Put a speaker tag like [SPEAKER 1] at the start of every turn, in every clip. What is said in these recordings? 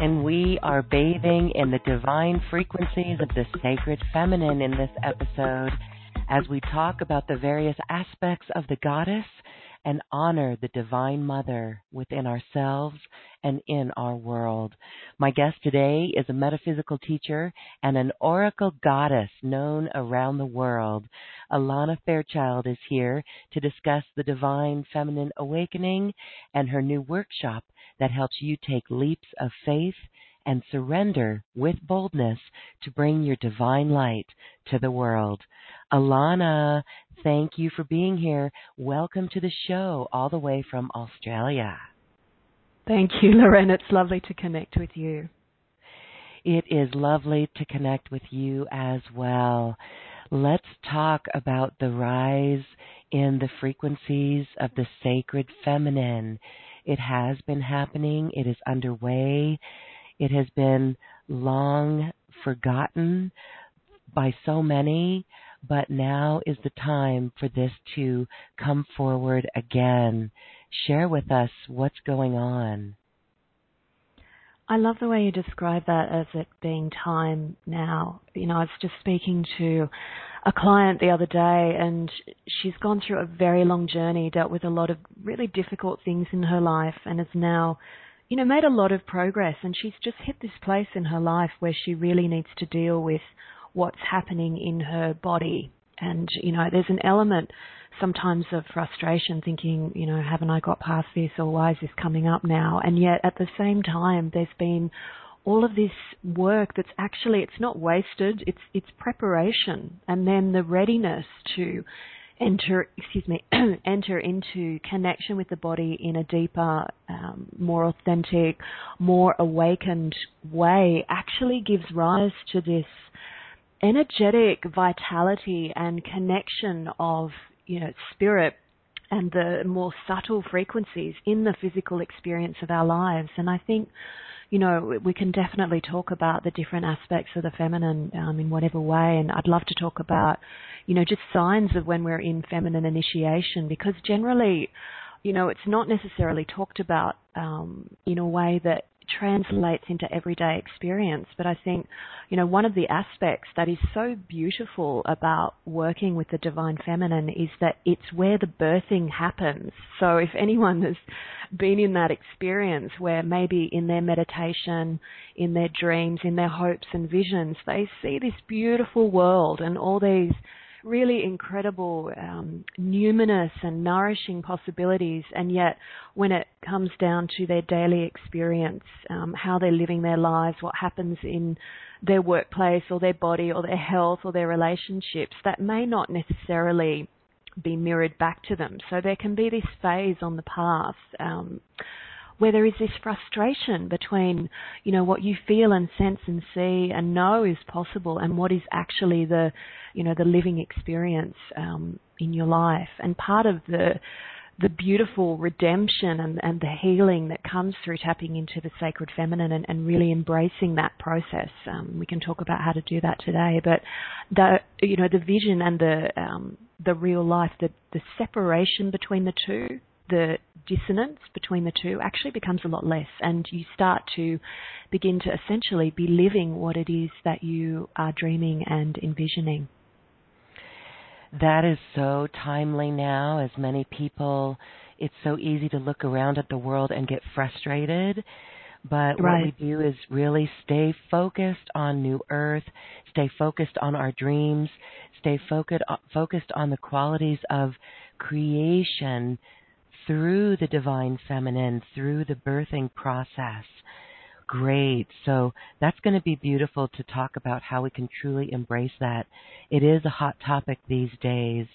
[SPEAKER 1] and we are bathing in the divine frequencies of the sacred feminine in this episode as we talk about the various aspects of the goddess and honor the divine mother within ourselves and in our world. My guest today is a metaphysical teacher and an oracle goddess known around the world. Alana Fairchild is here to discuss the divine feminine awakening and her new workshop that helps you take leaps of faith and surrender with boldness to bring your divine light to the world. Alana, thank you for being here. Welcome to the show all the way from Australia.
[SPEAKER 2] Thank you, Lauren. It's lovely to connect with you.
[SPEAKER 1] It is lovely to connect with you as well. Let's talk about the rise in the frequencies of the sacred feminine. It has been happening, it is underway, it has been long forgotten by so many, but now is the time for this to come forward again. Share with us what's going on.
[SPEAKER 2] I love the way you describe that as it being time now. You know, I was just speaking to a client the other day and she's gone through a very long journey, dealt with a lot of really difficult things in her life and has now, you know, made a lot of progress and she's just hit this place in her life where she really needs to deal with what's happening in her body. And, you know, there's an element sometimes of frustration thinking, you know, haven't I got past this or why is this coming up now? And yet at the same time, there's been all of this work that's actually, it's not wasted, it's, it's preparation and then the readiness to enter, excuse me, enter into connection with the body in a deeper, um, more authentic, more awakened way actually gives rise to this energetic vitality and connection of you know spirit and the more subtle frequencies in the physical experience of our lives. And i think you know we can definitely talk about the different aspects of the feminine um, in whatever way. And i'd love to talk about you know just signs of when we're in feminine initiation because generally you know it's not necessarily talked about um, in a way that translates into everyday experience. But I think, you know, one of the aspects that is so beautiful about working with the divine feminine is that it's where the birthing happens. So if anyone has been in that experience where maybe in their meditation, in their dreams, in their hopes and visions, they see this beautiful world and all these really incredible, um, numinous and nourishing possibilities. And yet, when it comes down to their daily experience, um, how they're living their lives, what happens in their workplace or their body or their health or their relationships, that may not necessarily be mirrored back to them. So there can be this phase on the path. Um, where there is this frustration between, you know, what you feel and sense and see and know is possible and what is actually the, you know, the living experience um, in your life. And part of the the beautiful redemption and, and the healing that comes through tapping into the sacred feminine and, and really embracing that process. Um, we can talk about how to do that today, but the you know the vision and the um, the real life, the the separation between the two, the dissonance between the two actually becomes a lot less, and you start to begin to essentially be living what it is that you are dreaming and envisioning.
[SPEAKER 1] That is so timely now, as many people, it's so easy to look around at the world and get frustrated. But
[SPEAKER 2] right.
[SPEAKER 1] what we do is really stay focused on New Earth, stay focused on our dreams, stay focused focused on the qualities of creation through the divine feminine, through the birthing process. Great. So that's going to be beautiful to talk about how we can truly embrace that. It is a hot topic these days.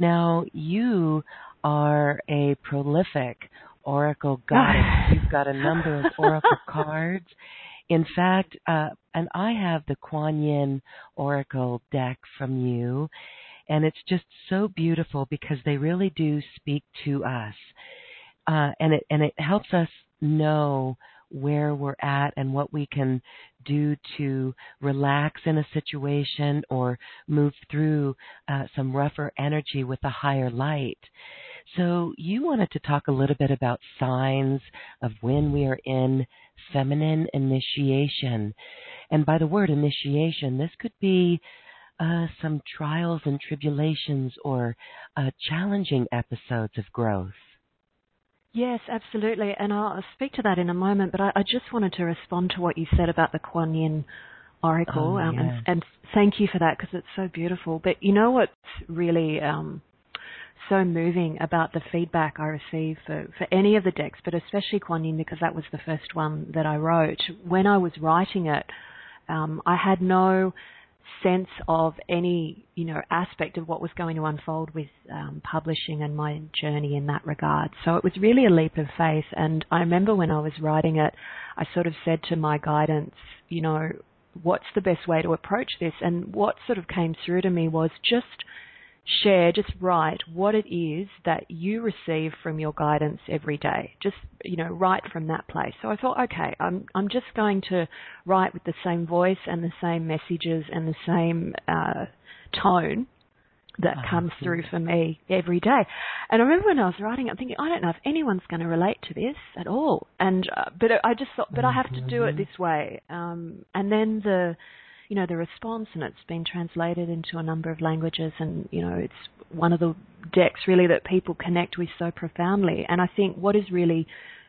[SPEAKER 1] Now, you are a prolific oracle goddess. You've got a number of oracle cards. In fact, uh, and I have the Kuan Yin oracle deck from you, and it's just so beautiful because they really do speak to us, uh, and it and it helps us know where we're at and what we can do to relax in a situation or move through uh, some rougher energy with a higher light. So, you wanted to talk a little bit about signs of when we are in feminine initiation. And by the word initiation, this could be uh, some trials and tribulations or uh, challenging episodes of growth.
[SPEAKER 2] Yes, absolutely. And I'll speak to that in a moment, but I, I just wanted to respond to what you said about the Kuan Yin Oracle.
[SPEAKER 1] Oh,
[SPEAKER 2] um,
[SPEAKER 1] yes.
[SPEAKER 2] and, and, thank you for that because it's so beautiful. But you know what's really um, so moving about the feedback I receive for, for any of the decks, but especially Kuan Yin because that was the first one that I wrote. When I was writing it, um, I had no sense of any you know aspect of what was going to unfold with um, publishing and my journey in that regard. So it was really a leap of faith. And I remember when I was writing it, I sort of said to my guidance, you know, what's the best way to approach this? And what sort of came through to me was just share, just write what it is that you receive from your guidance every day. Just, you know, write from that place. So I thought, okay, I'm, I'm just going to write with the same voice and the same messages and the same uh, tone that
[SPEAKER 1] Oh,
[SPEAKER 2] comes through for me every day. And I remember when I was writing I'm thinking, I don't know if anyone's going to relate to this at all. And uh, but I just thought, but I have to do it this way. Um, and then the, you know, the response, and it's been translated into a number of languages, and you know, it's one of the decks really that people connect with so profoundly. And I think what is really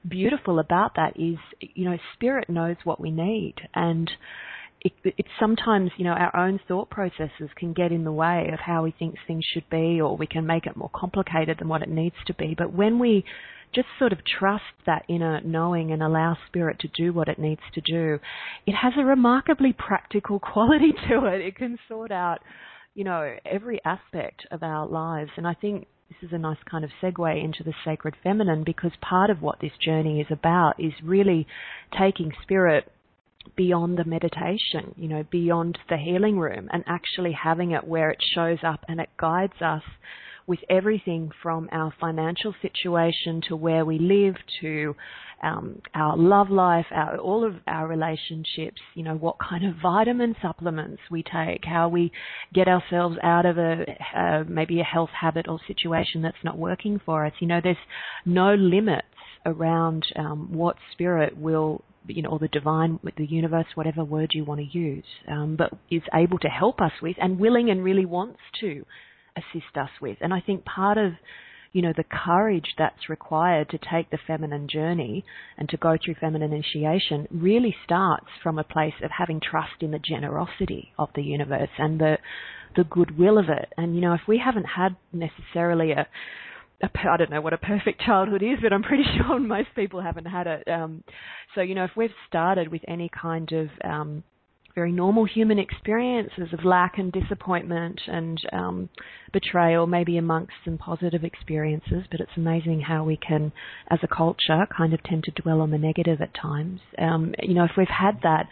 [SPEAKER 2] beautiful about that is, you know, spirit knows what we need, and it, it's sometimes, you know, our own thought processes can get in the way of how we think things should be, or we can make it more complicated than what it needs to be. But when we just sort of trust that inner knowing and allow spirit to do what it needs to do, it has a remarkably practical quality to it. It can sort out, you know, every aspect of our lives. And I think this is a nice kind of segue into the sacred feminine because part of what this journey is about is really taking spirit beyond the meditation, you know, beyond the healing room and actually having it where it shows up and it guides us with everything from our financial situation to where we live to um, our love life, our, all of our relationships, you know, what kind of vitamin supplements we take, how we get ourselves out of a uh, maybe a health habit or situation that's not working for us. You know, there's no limits around um, what spirit will you know, or the divine, the universe, whatever word you want to use, um, but is able to help us with and willing and really wants to assist us with. And I think part of, you know, the courage that's required to take the feminine journey and to go through feminine initiation really starts from a place of having trust in the generosity of the universe and the the goodwill of it. And you know, if we haven't had necessarily a I don't know what a perfect childhood is, but I'm pretty sure most people haven't had it. Um, so, you know, if we've started with any kind of um, very normal human experiences of lack and disappointment and um, betrayal, maybe amongst some positive experiences, but it's amazing how we can, as a culture, kind of tend to dwell on the negative at times. Um, you know, if we've had that,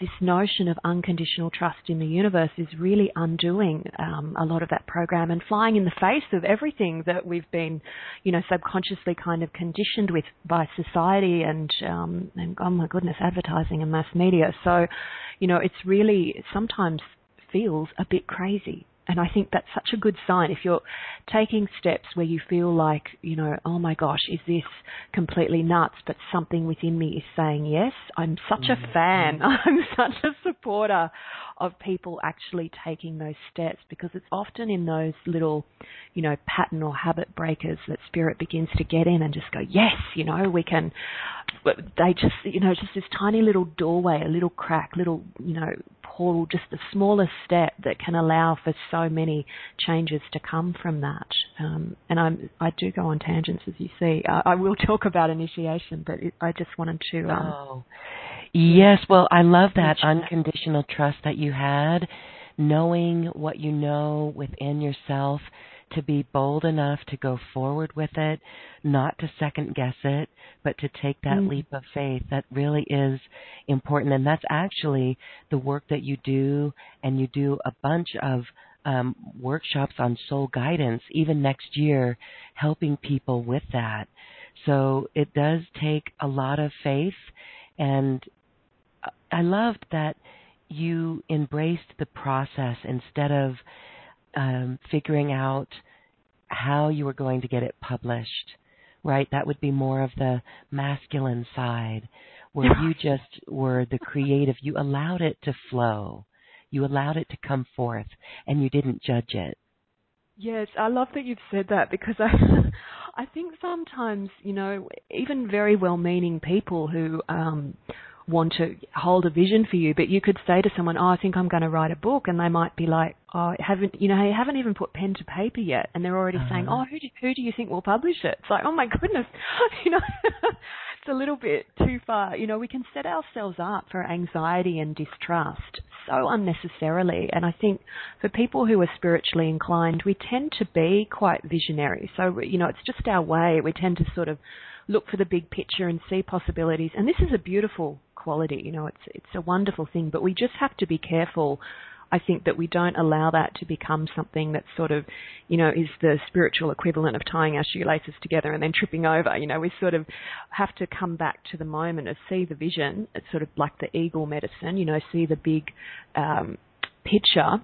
[SPEAKER 2] this notion of unconditional trust in the universe is really undoing um, a lot of that program and flying in the face of everything that we've been, you know, subconsciously kind of conditioned with by society and, um, and oh my goodness, advertising and mass media. So, you know, it's really sometimes feels a bit crazy and I think that's such a good sign if you're taking steps where you feel like, you know, oh my gosh, is this completely nuts? But something within me is saying yes. I'm such mm-hmm. a fan. I'm such a supporter of people actually taking those steps because it's often in those little, you know, pattern or habit breakers that spirit begins to get in and just go, yes, you know, we can, they just, you know, just this tiny little doorway, a little crack, little, you know, portal, just the smallest step that can allow for so many changes to come from that. Um, and I'm, I do go on tangents, as you see. I, I will talk about initiation, but it, I just wanted to. Um,
[SPEAKER 1] oh. Yes, well, I love that unconditional trust that you had, knowing what you know within yourself to be bold enough to go forward with it, not to second guess it, but to take that mm. leap of faith. That really is important. And that's actually the work that you do, and you do a bunch of um, workshops on soul guidance, even next year, helping people with that. So it does take a lot of faith, and I loved that you embraced the process instead of um, figuring out how you were going to get it published, right? That would be more of the masculine side, where you just were the creative. You allowed it to flow, you allowed it to come forth, and you didn't judge it.
[SPEAKER 2] Yes, I love that you've said that because I, I think sometimes you know even very well-meaning people who um, want to hold a vision for you, but you could say to someone, "Oh, I think I'm going to write a book," and they might be like, "Oh, haven't you know, you haven't even put pen to paper yet," and they're already uh-huh. saying, "Oh, who do who do you think will publish it?" It's like, "Oh my goodness," you know, it's a little bit too far. You know, we can set ourselves up for anxiety and distrust so unnecessarily, and I think for people who are spiritually inclined, we tend to be quite visionary. So you know, it's just our way. We tend to sort of look for the big picture and see possibilities. And this is a beautiful quality. You know, it's it's a wonderful thing, but we just have to be careful. I think that we don't allow that to become something that sort of, you know, is the spiritual equivalent of tying our shoelaces together and then tripping over. You know, we sort of have to come back to the moment and see the vision. It's sort of like the eagle medicine, you know, see the big um, picture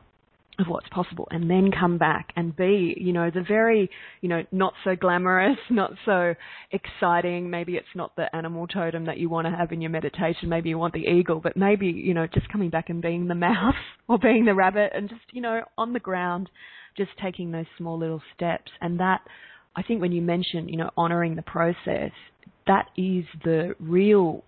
[SPEAKER 2] of what's possible and then come back and be, you know, the very, you know, not so glamorous, not so exciting. Maybe it's not the animal totem that you want to have in your meditation. Maybe you want the eagle, but maybe, you know, just coming back and being the mouse or being the rabbit and just, you know, on the ground, just taking those small little steps. And that, I think when you mention, you know, honoring the process, that is the real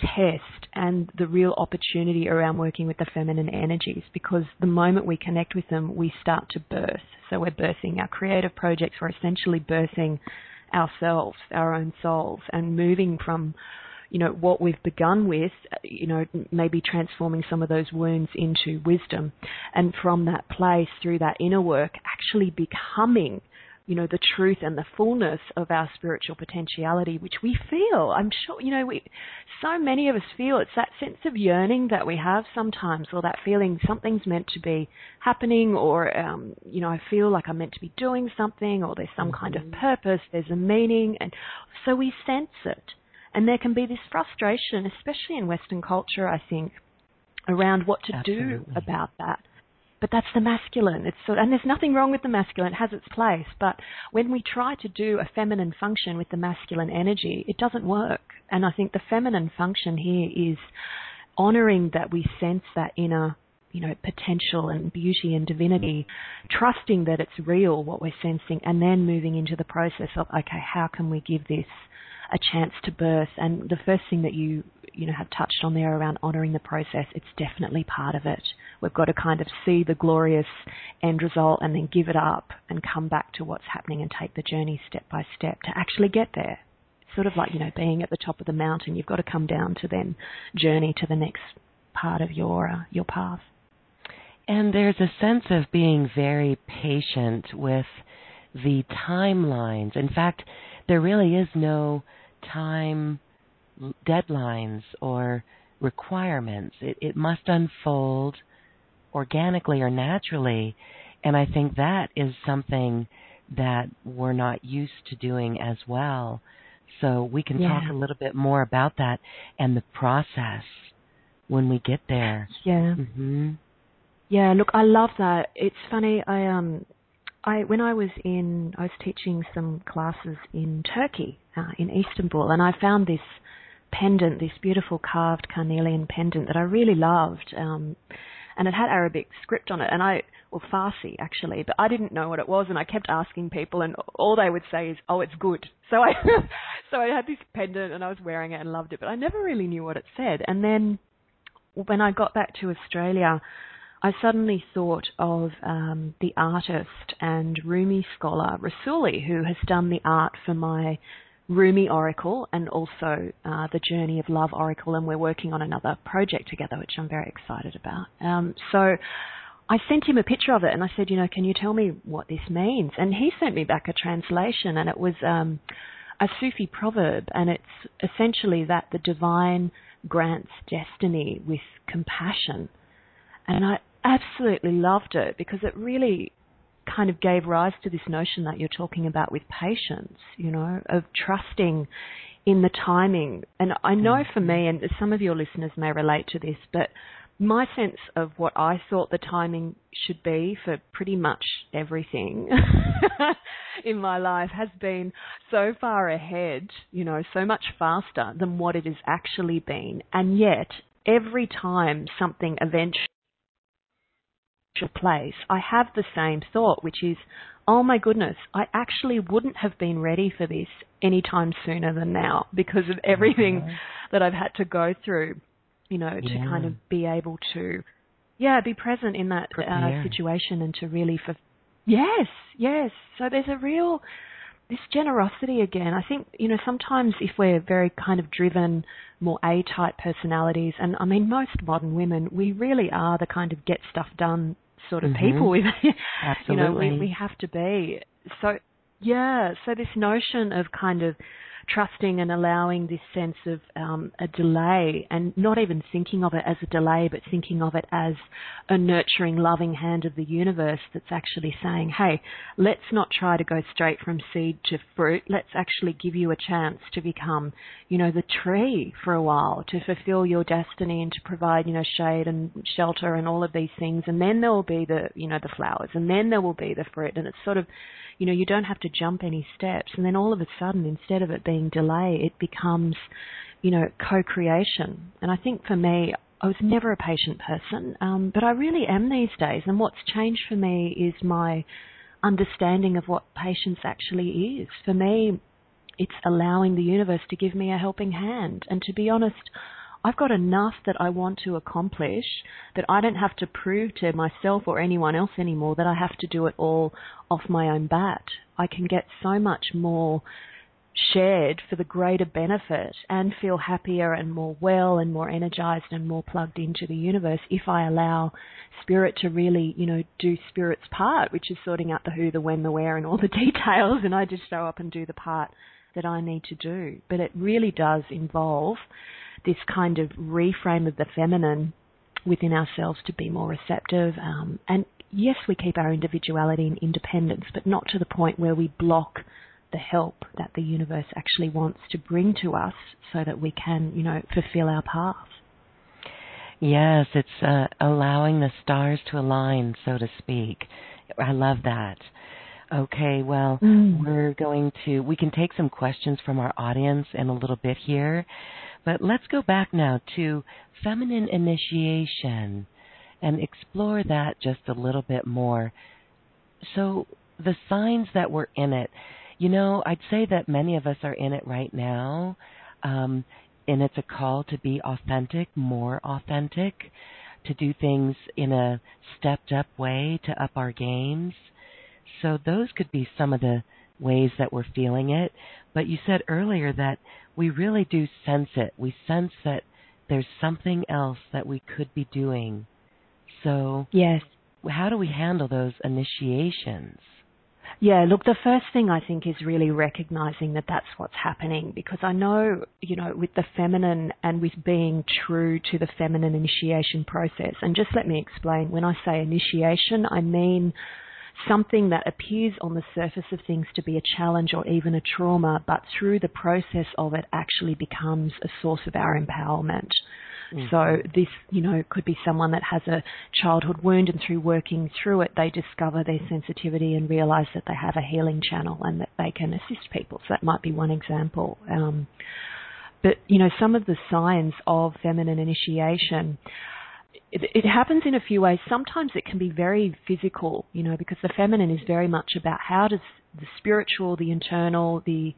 [SPEAKER 2] test and the real opportunity around working with the feminine energies because the moment we connect with them, we start to birth. So we're birthing our creative projects, we're essentially birthing ourselves, our own souls, and moving from you know what we've begun with you know maybe transforming some of those wounds into wisdom and from that place through that inner work actually becoming you know, the truth and the fullness of our spiritual potentiality, which we feel. I'm sure, you know, we, so many of us feel it's that sense of yearning that we have sometimes, or that feeling something's meant to be happening, or, um, you know, I feel like I'm meant to be doing something, or there's some mm-hmm. kind of mm-hmm. purpose, there's a meaning, and so we sense it. And there can be this frustration, especially in Western culture, I think, around what to Absolutely. do about that but that's the masculine. It's and there's nothing wrong with the masculine; it has its place. But when we try to do a feminine function with the masculine energy, it doesn't work. And I think the feminine function here is honoring that we sense that inner, you know, potential and beauty and divinity, trusting that it's real what we're sensing, and then moving into the process of okay, how can we give this a chance to birth. And the first thing that you you know have touched on there around honouring the process, it's definitely part of it. We've got to kind of see the glorious end result and then give it up and come back to what's happening and take the journey step by step to actually get there. Sort of like you know being at the top of the mountain. You've got to come down to then journey to the next part of your uh, your path.
[SPEAKER 1] And there's a sense of being very patient with the timelines. In fact, there really is no time deadlines or requirements. It, it must unfold organically or naturally. And I think that is something that we're not used to doing as well. So we can
[SPEAKER 2] Yeah.
[SPEAKER 1] talk a little bit more about that and the process when we get there.
[SPEAKER 2] Yeah.
[SPEAKER 1] hmm
[SPEAKER 2] Yeah, look, I love that. It's funny. I um, I when I was in, I was teaching some classes in Turkey, uh, in Istanbul, and I found this pendant, this beautiful carved carnelian pendant that I really loved, um, and it had Arabic script on it, and I, or Farsi actually, but I didn't know what it was, and I kept asking people, and all they would say is, "Oh, it's good." So I, so I had this pendant, and I was wearing it and loved it, but I never really knew what it said, and then when I got back to Australia, I suddenly thought of um, the artist and Rumi scholar Rassouli, who has done the art for my Rumi Oracle and also uh, the Journey of Love Oracle, and we're working on another project together, which I'm very excited about. Um, so I sent him a picture of it, and I said, you know, can you tell me what this means? And he sent me back a translation, and it was um, a Sufi proverb, and it's essentially that the divine grants destiny with compassion. And I absolutely loved it because it really kind of gave rise to this notion that you're talking about with patience, you know, of trusting in the timing. And I know mm. for me, and some of your listeners may relate to this, but my sense of what I thought the timing should be for pretty much everything in my life has been so far ahead, you know, so much faster than what it has actually been. And yet, every time something eventually place, I have the same thought, which is, oh my goodness, I actually wouldn't have been ready for this any time sooner than now because of everything
[SPEAKER 1] Mhm.
[SPEAKER 2] that I've had to go through, you know, to
[SPEAKER 1] Yeah.
[SPEAKER 2] kind of be able to, yeah, be present in that uh,
[SPEAKER 1] Prepare.
[SPEAKER 2] situation and to really, for, yes, yes. So there's a real, this generosity again. I think, you know, sometimes if we're very kind of driven, more A type personalities, and I mean, most modern women, we really are the kind of get stuff done sort of
[SPEAKER 1] Mhm.
[SPEAKER 2] people. We, you know, we, we have to be. So, yeah, so this notion of kind of trusting and allowing this sense of um, a delay and not even thinking of it as a delay, but thinking of it as a nurturing, loving hand of the universe that's actually saying, hey, let's not try to go straight from seed to fruit. Let's actually give you a chance to become, you know, the tree for a while, to fulfill your destiny and to provide, you know, shade and shelter and all of these things. And then there will be the, you know, the flowers and then there will be the fruit. And it's sort of, you know, you don't have to jump any steps. And then all of a sudden, instead of it being delay, it becomes, you know, co-creation. And I think for me, I was never a patient person, um, but I really am these days. And what's changed for me is my understanding of what patience actually is. For me, it's allowing the universe to give me a helping hand. And to be honest, I've got enough that I want to accomplish that I don't have to prove to myself or anyone else anymore that I have to do it all off my own bat. I can get so much more shared for the greater benefit and feel happier and more well and more energized and more plugged into the universe if I allow spirit to really, you know, do spirit's part, which is sorting out the who, the when, the where and all the details and I just show up and do the part that I need to do. But it really does involve this kind of reframe of the feminine within ourselves to be more receptive. Um, and yes, we keep our individuality and independence, but not to the point where we block the help that the universe actually wants to bring to us so that we can, you know, fulfill our path.
[SPEAKER 1] Yes, it's uh, allowing the stars to align, so to speak. I love that. Okay, well,
[SPEAKER 2] Mm.
[SPEAKER 1] we're going to, we can take some questions from our audience in a little bit here, but let's go back now to feminine initiation and explore that just a little bit more. So, the signs that we're in it, you know, I'd say that many of us are in it right now. Um, and it's a call to be authentic, more authentic, to do things in a stepped up way to up our games. So those could be some of the ways that we're feeling it. But you said earlier that we really do sense it. We sense that there's something else that we could be doing. So
[SPEAKER 2] Yes.
[SPEAKER 1] how do we handle those initiations?
[SPEAKER 2] Yeah, look, the first thing I think is really recognizing that that's what's happening because I know, you know, with the feminine and with being true to the feminine initiation process, and just let me explain when I say initiation, I mean something that appears on the surface of things to be a challenge or even a trauma, but through the process of it actually becomes a source of our empowerment. Mm-hmm. So this, you know, could be someone that has a childhood wound and through working through it, they discover their sensitivity and realize that they have a healing channel and that they can assist people. So that might be one example. Um, but, you know, some of the signs of feminine initiation, it, it, happens in a few ways. Sometimes it can be very physical, you know, because the feminine is very much about how does the spiritual, the internal, the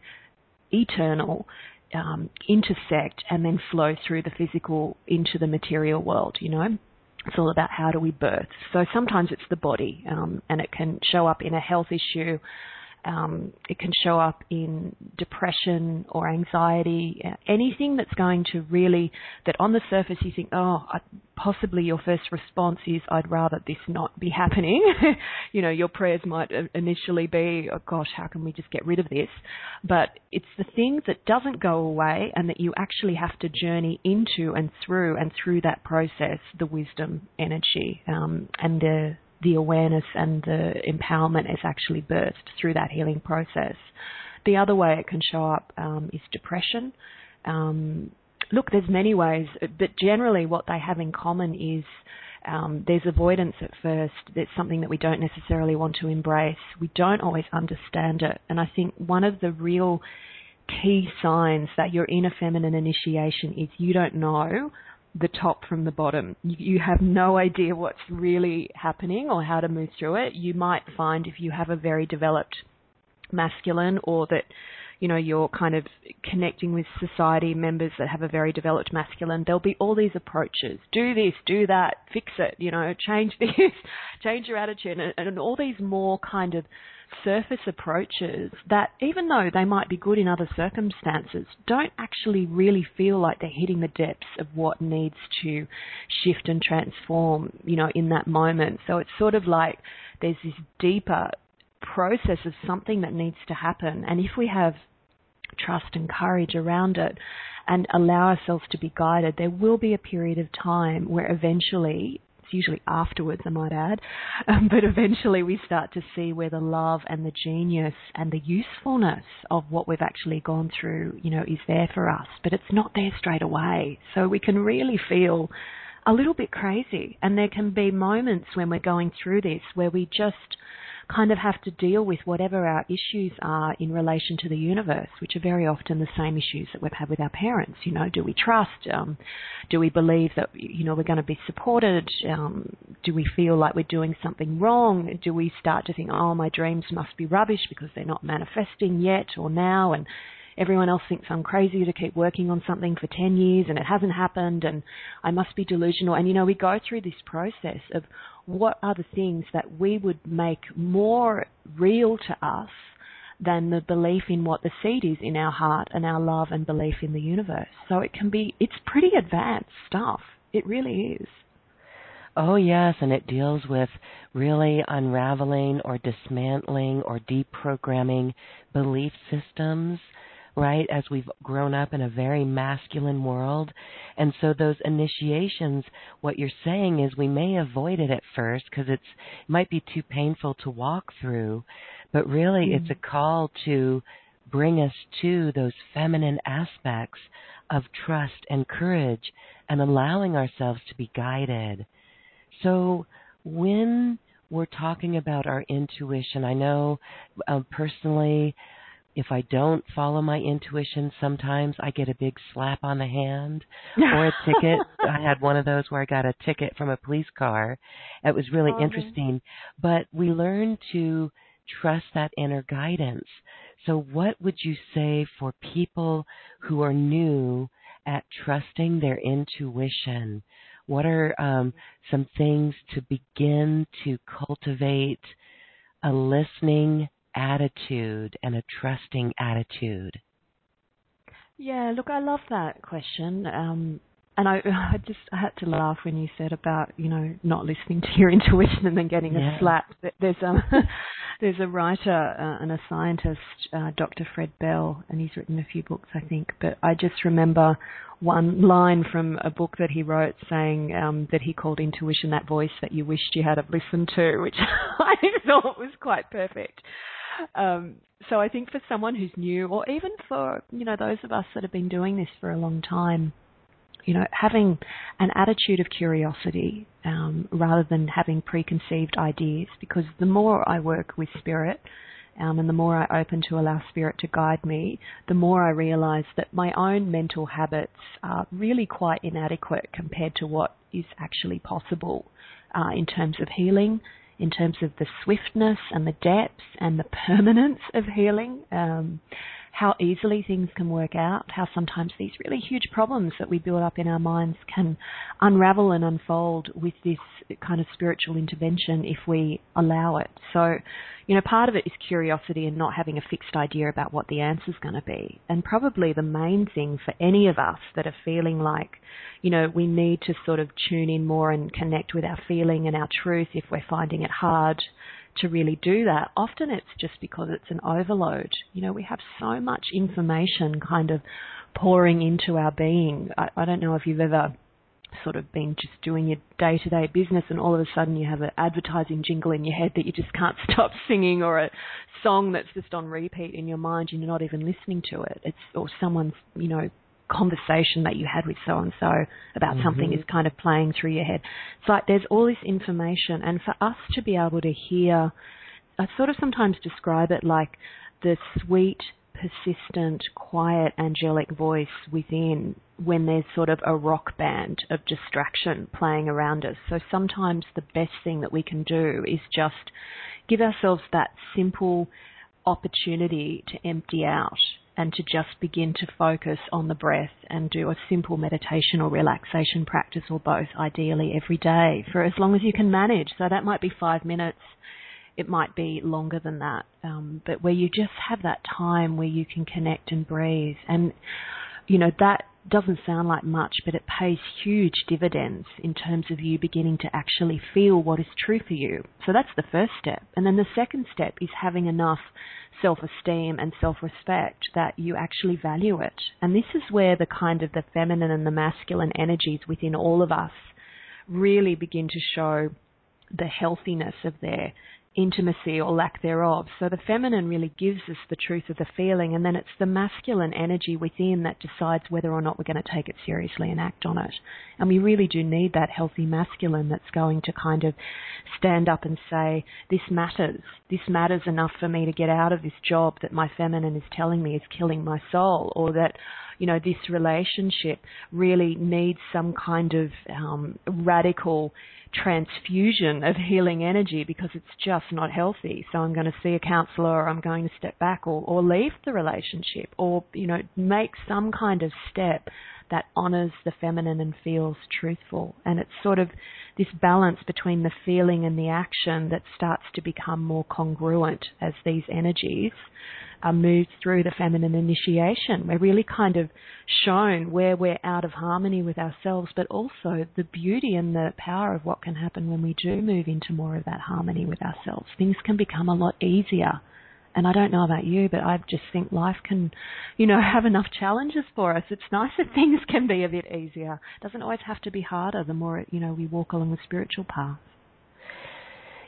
[SPEAKER 2] eternal um, intersect and then flow through the physical into the material world, you know? It's all about how do we birth. So sometimes it's the body, um, and it can show up in a health issue, um, it can show up in depression or anxiety, anything that's going to really, that on the surface you think, oh, I, possibly your first response is, I'd rather this not be happening. you know, your prayers might initially be, oh gosh, how can we just get rid of this? But it's the thing that doesn't go away and that you actually have to journey into and through and through that process, the wisdom energy um, and the the awareness and the empowerment is actually birthed through that healing process. The other way it can show up um, is depression. Um, look, there's many ways, but generally what they have in common is um, there's avoidance at first. It's something that we don't necessarily want to embrace. We don't always understand it. And I think one of the real key signs that you're in a feminine initiation is you don't know the top from the bottom. You, have no idea what's really happening or how to move through it. You might find if you have a very developed masculine or that you know you're kind of connecting with society members that have a very developed masculine there'll be all these approaches do this do that fix it you know change this change your attitude and, and all these more kind of surface approaches that, even though they might be good in other circumstances, don't actually really feel like they're hitting the depths of what needs to shift and transform, you know, in that moment. So it's sort of like there's this deeper process of something that needs to happen. And if we have trust and courage around it and allow ourselves to be guided, there will be a period of time where eventually usually afterwards, I might add. Um, but eventually we start to see where the love and the genius and the usefulness of what we've actually gone through, you know, is there for us. But it's not there straight away. So we can really feel a little bit crazy. And there can be moments when we're going through this where we just kind of have to deal with whatever our issues are in relation to the universe, which are very often the same issues that we've had with our parents. You know, do we trust? Um, do we believe that you know we're going to be supported? Um, do we feel like we're doing something wrong? Do we start to think, oh, my dreams must be rubbish because they're not manifesting yet or now? And everyone else thinks I'm crazy to keep working on something for 10 years and it hasn't happened and I must be delusional. And you know, we go through this process of what are the things that we would make more real to us than the belief in what the seed is in our heart and our love and belief in the universe. So it can be, it's pretty advanced stuff. It really is.
[SPEAKER 1] Oh, yes, and it deals with really unraveling or dismantling or deprogramming belief systems right? As we've grown up in a very masculine world. And so those initiations, what you're saying is we may avoid it at first because it's it might be too painful to walk through, but really mm-hmm. it's a call to bring us to those feminine aspects of trust and courage and allowing ourselves to be guided. So when we're talking about our intuition, I know um, personally if I don't follow my intuition, sometimes I get a big slap on the hand or a ticket. I had one of those where I got a ticket from a police car. It was really oh, interesting. But we learn to trust that inner guidance. So, what would you say for people who are new at trusting their intuition? What are um, some things to begin to cultivate a listening attitude and a trusting attitude?
[SPEAKER 2] Yeah, look, I love that question. Um, and I, I just I had to laugh when you said about you know not listening to your intuition and then getting
[SPEAKER 1] yeah.
[SPEAKER 2] a slap. There's a there's a writer uh, and a scientist, uh, Dr. Fred Bell, and he's written a few books, I think. But I just remember one line from a book that he wrote saying um, that he called intuition that voice that you wished you had listened to, which I thought was quite perfect. Um, so I think for someone who's new, or even for you know those of us that have been doing this for a long time, you know, having an attitude of curiosity um, rather than having preconceived ideas, because the more I work with spirit. Um, and the more I open to allow spirit to guide me, the more I realize that my own mental habits are really quite inadequate compared to what is actually possible uh, in terms of healing, in terms of the swiftness and the depth and the permanence of healing. Um, how easily things can work out, how sometimes these really huge problems that we build up in our minds can unravel and unfold with this kind of spiritual intervention if we allow it. So, you know, part of it is curiosity and not having a fixed idea about what the answer is going to be. And probably the main thing for any of us that are feeling like, you know, we need to sort of tune in more and connect with our feeling and our truth if we're finding it hard to really do that. Often it's just because it's an overload. You know, we have so much information kind of pouring into our being. I, I don't know if you've ever sort of been just doing your day to day business and all of a sudden you have an advertising jingle in your head that you just can't stop singing or a song that's just on repeat in your mind and you're not even listening to it. It's or someone's, you know, conversation that you had with so and so about mm-hmm. something is kind of playing through your head. It's like there's all this information, and for us to be able to hear, I sort of sometimes describe it like the sweet, persistent, quiet, angelic voice within when there's sort of a rock band of distraction playing around us. So sometimes the best thing that we can do is just give ourselves that simple opportunity to empty out and to just begin to focus on the breath and do a simple meditation or relaxation practice or both, ideally every day for as long as you can manage. So that might be five minutes, it might be longer than that, um, but where you just have that time where you can connect and breathe. And, you know, that doesn't sound like much, but it pays huge dividends in terms of you beginning to actually feel what is true for you. So that's the first step. And then the second step is having enough self esteem and self respect that you actually value it. And this is where the kind of the feminine and the masculine energies within all of us really begin to show the healthiness of their intimacy or lack thereof. So the feminine really gives us the truth of the feeling, and then it's the masculine energy within that decides whether or not we're going to take it seriously and act on it. And we really do need that healthy masculine that's going to kind of stand up and say, This matters. This matters enough for me to get out of this job that my feminine is telling me is killing my soul, or that you know, this relationship really needs some kind of um, radical transfusion of healing energy because it's just not healthy. So I'm going to see a counselor or I'm going to step back or, or leave the relationship or, you know, make some kind of step that honors the feminine and feels truthful. And it's sort of this balance between the feeling and the action that starts to become more congruent as these energies are moved through the feminine initiation. We're really kind of shown where we're out of harmony with ourselves, but also the beauty and the power of what can happen when we do move into more of that harmony with ourselves. Things can become a lot easier. And I don't know about you, but I just think life can, you know, have enough challenges for us. It's nice that things can be a bit easier. It doesn't always have to be harder the more, you know, we walk along the spiritual path.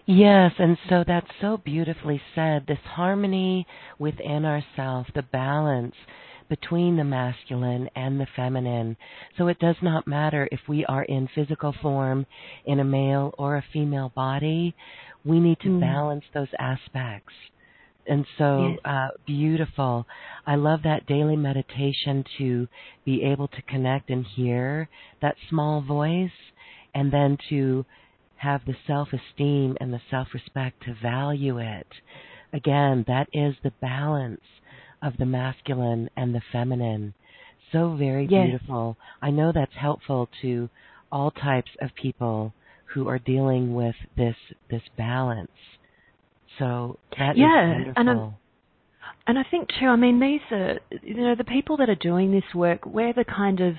[SPEAKER 1] Yes, and so that's so beautifully said. This harmony within ourselves, the balance between the masculine and the feminine. So it does not matter if we are in physical form in a male or a female body. We need to mm. balance those aspects. And so uh, beautiful. I love that daily meditation to be able to connect and hear that small voice and then to have the self esteem and the self respect to value it. Again, that is the balance of the masculine and the feminine. So very yes. beautiful. I know that's helpful to all types of people who are dealing with this this balance. So that
[SPEAKER 2] yeah,
[SPEAKER 1] is
[SPEAKER 2] and I'm, and I think too. I mean, these are you know the people that are doing this work. We're the kind of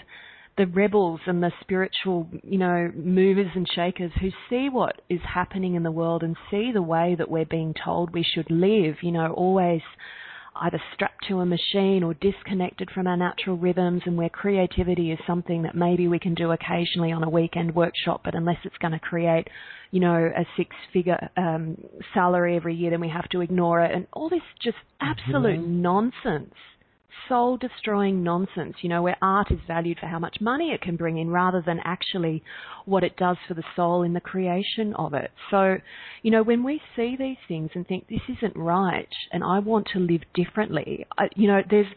[SPEAKER 2] the rebels and the spiritual, you know, movers and shakers who see what is happening in the world and see the way that we're being told we should live, you know, always either strapped to a machine or disconnected from our natural rhythms and where creativity is something that maybe we can do occasionally on a weekend workshop, but unless it's going to create, you know, a six figure um, salary every year, then we have to ignore it. And all this just absolute mm-hmm. nonsense soul destroying nonsense, you know, where art is valued for how much money it can bring in rather than actually what it does for the soul in the creation of it. So, you know, when we see these things and think this isn't right and I want to live differently, I, you know, there's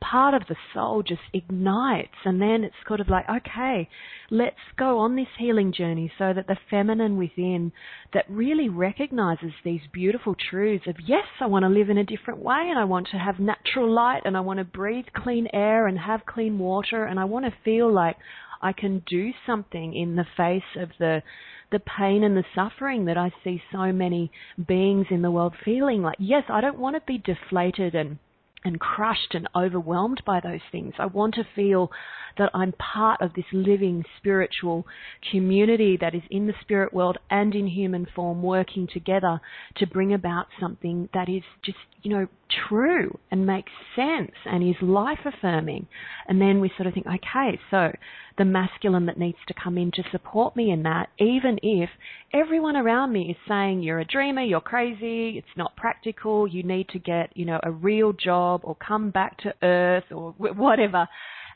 [SPEAKER 2] part of the soul just ignites and then it's sort of like, okay, let's go on this healing journey so that the feminine within that really recognizes these beautiful truths of, yes, I want to live in a different way and I want to have natural light and I want to breathe clean air and have clean water and I want to feel like I can do something in the face of the the pain and the suffering that I see so many beings in the world feeling. Like yes I don't want to be deflated and and crushed and overwhelmed by those things. I want to feel that I'm part of this living spiritual community that is in the spirit world and in human form working together to bring about something that is just, you know, true and makes sense and is life affirming. And then we sort of think, okay, so the masculine that needs to come in to support me in that, even if everyone around me is saying, you're a dreamer, you're crazy, it's not practical, you need to get, you know, a real job or come back to earth or whatever.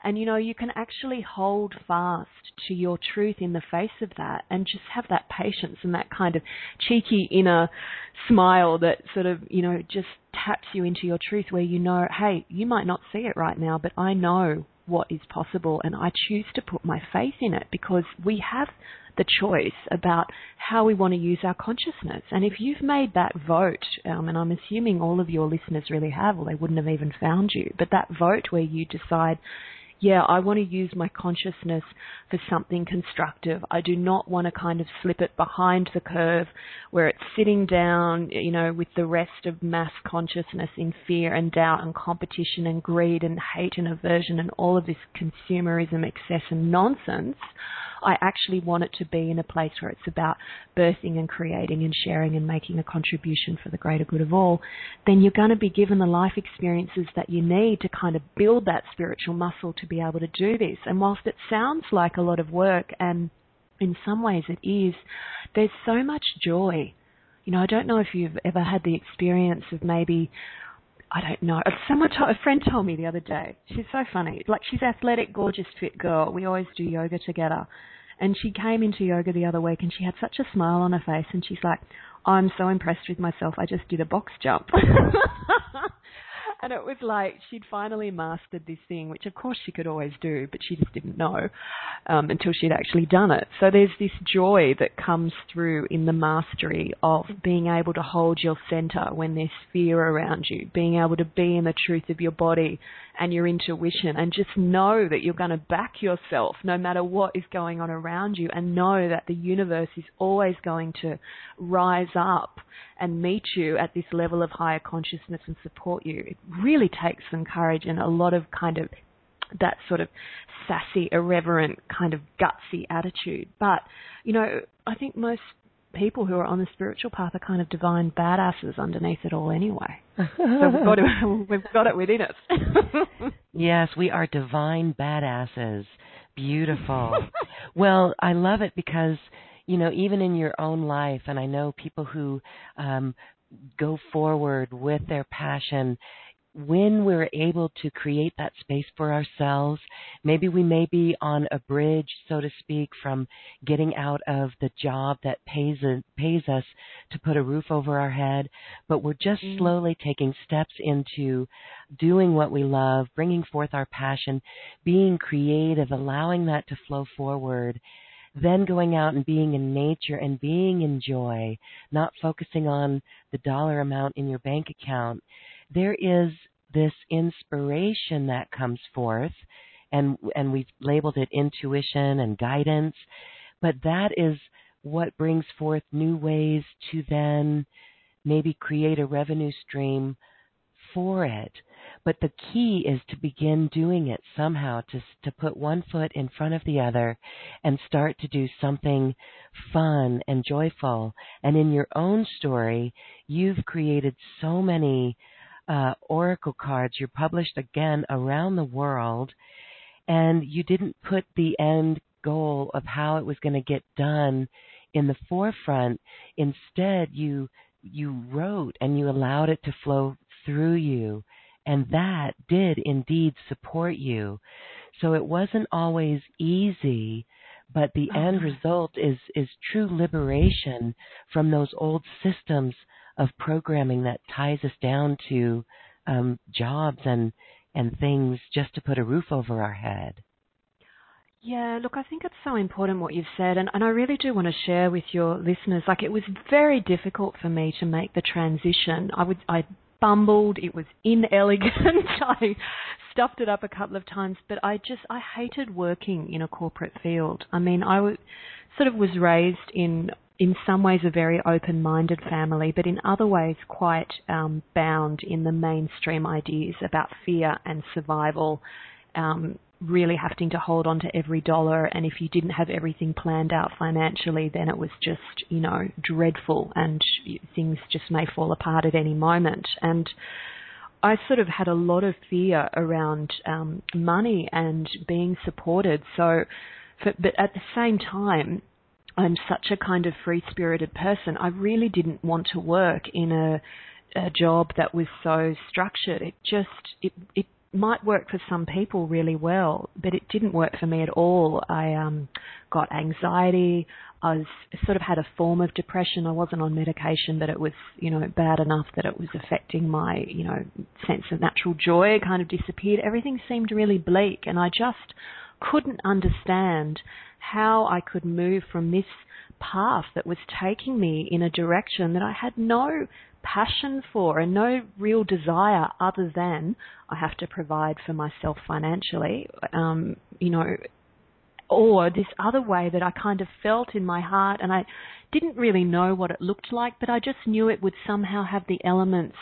[SPEAKER 2] And you know, you can actually hold fast to your truth in the face of that and just have that patience and that kind of cheeky inner smile that sort of, you know, just taps you into your truth where you know, hey, you might not see it right now, but I know what is possible and I choose to put my faith in it because we have the choice about how we want to use our consciousness. And if you've made that vote, um, and I'm assuming all of your listeners really have, or they wouldn't have even found you, but that vote where you decide, yeah, I want to use my consciousness for something constructive. I do not want to kind of slip it behind the curve where it's sitting down, you know, with the rest of mass consciousness in fear and doubt and competition and greed and hate and aversion and all of this consumerism, excess and nonsense. I actually want it to be in a place where it's about birthing and creating and sharing and making a contribution for the greater good of all, then you're going to be given the life experiences that you need to kind of build that spiritual muscle to be able to do this. And whilst it sounds like a lot of work, and in some ways it is, there's so much joy. You know, I don't know if you've ever had the experience of maybe I don't know. Someone, told, a friend told me the other day. She's so funny. Like she's athletic, gorgeous, fit girl. We always do yoga together. And she came into yoga the other week, and she had such a smile on her face. And she's like, "I'm so impressed with myself. I just did a box jump." and it was like she'd finally mastered this thing, which of course she could always do, but she just didn't know um, until she'd actually done it. So there's this joy that comes through in the mastery of being able to hold your center when there's fear around you, being able to be in the truth of your body and your intuition and just know that you're going to back yourself no matter what is going on around you and know that the universe is always going to rise up and meet you at this level of higher consciousness and support you. It really takes some courage and a lot of kind of that sort of sassy, irreverent, kind of gutsy attitude. But, you know, I think most people who are on the spiritual path are kind of divine badasses underneath it all anyway. so we've got, to, we've got it within us.
[SPEAKER 1] yes, we are divine badasses. Beautiful. well, I love it because you know, even in your own life, and I know people who um, go forward with their passion, when we're able to create that space for ourselves, maybe we may be on a bridge, so to speak, from getting out of the job that pays pays us to put a roof over our head, but we're just mm. slowly taking steps into doing what we love, bringing forth our passion, being creative, allowing that to flow forward then going out and being in nature and being in joy, not focusing on the dollar amount in your bank account, there is this inspiration that comes forth and and we've labeled it intuition and guidance, but that is what brings forth new ways to then maybe create a revenue stream for it. But the key is to begin doing it somehow, to, to put one foot in front of the other and start to do something fun and joyful. And in your own story, you've created so many uh, oracle cards. You're published again around the world, and you didn't put the end goal of how it was going to get done in the forefront. Instead, you you wrote and you allowed it to flow through you, and that did indeed support you. So it wasn't always easy, but the end result is is true liberation from those old systems of programming that ties us down to um, jobs and and things just to put a roof over our head.
[SPEAKER 2] Yeah, look, I think it's so important what you've said, and, and I really do want to share with your listeners. Like, it was very difficult for me to make the transition. I would, I bumbled. It was inelegant. I stuffed it up a couple of times, but I just, I hated working in a corporate field. I mean, I sort of was raised in in some ways a very open-minded family, but in other ways quite um, bound in the mainstream ideas about fear and survival. Um, really having to hold on to every dollar, and if you didn't have everything planned out financially, then it was just you know dreadful, and things just may fall apart at any moment. And I sort of had a lot of fear around um, money and being supported. So, for, but at the same time, I'm such a kind of free spirited person. I really didn't want to work in a, a job that was so structured. It just it it might work for some people really well, but it didn't work for me at all. I um, got anxiety. I was sort of had a form of depression. I wasn't on medication, but it was you know bad enough that it was affecting my you know sense of natural joy. Kind of disappeared. Everything seemed really bleak, and I just couldn't understand how I could move from this path that was taking me in a direction that I had no passion for and no real desire other than I have to provide for myself financially, um, you know, or this other way that I kind of felt in my heart. And I didn't really know what it looked like, but I just knew it would somehow have the elements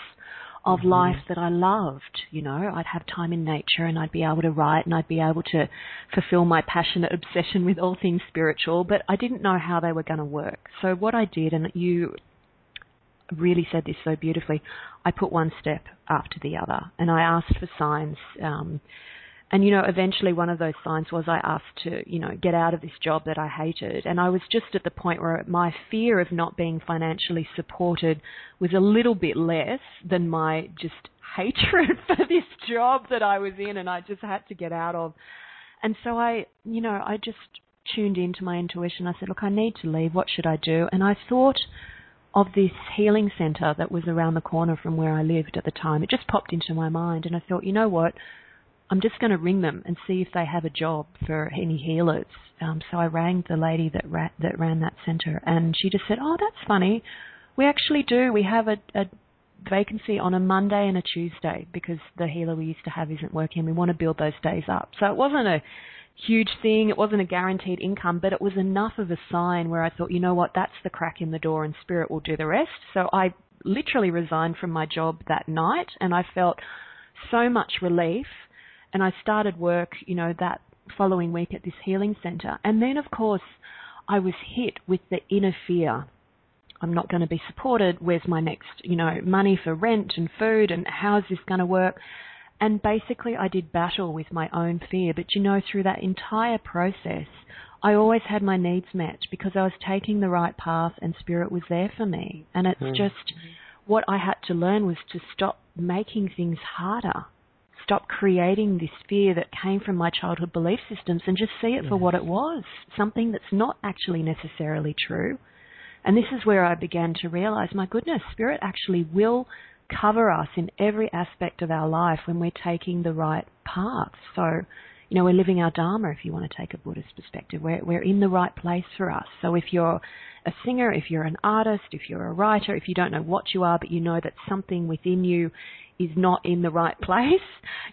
[SPEAKER 2] of mm-hmm. life that I loved. You know, I'd have time in nature and I'd be able to write and I'd be able to fulfill my passionate obsession with all things spiritual, but I didn't know how they were going to work. So what I did, and you really said this so beautifully, I put one step after the other and I asked for signs. Um, and you know, eventually one of those signs was I asked to, you know, get out of this job that I hated. And I was just at the point where my fear of not being financially supported was a little bit less than my just hatred for this job that I was in and I just had to get out of. And so I, you know, I just tuned into my intuition. I said, look, I need to leave. What should I do? And I thought of this healing center that was around the corner from where I lived at the time. It just popped into my mind and I thought, you know what? I'm just going to ring them and see if they have a job for any healers. Um, so I rang the lady that ra- that ran that centre, and she just said, "Oh, that's funny. We actually do. We have a, a vacancy on a Monday and a Tuesday because the healer we used to have isn't working. We want to build those days up." So it wasn't a huge thing. It wasn't a guaranteed income, but it was enough of a sign where I thought, you know what, that's the crack in the door, and spirit will do the rest. So I literally resigned from my job that night, and I felt so much relief and I started work, you know, that following week at this healing center. And then, of course, I was hit with the inner fear. I'm not going to be supported. Where's my next, you know, money for rent and food and how's this going to work? And basically, I did battle with my own fear. But you know, through that entire process, I always had my needs met because I was taking the right path and spirit was there for me. And it's mm. just what I had to learn was to stop making things harder stop creating this fear that came from my childhood belief systems and just see it yes. for what it was something that's not actually necessarily true. And this is where I began to realize my goodness, Spirit actually will cover us in every aspect of our life when we're taking the right path. So, you know, we're living our Dharma if you want to take a Buddhist perspective. We're, we're in the right place for us. So if you're a singer, if you're an artist, if you're a writer, if you don't know what you are, but you know that something within you is not in the right place.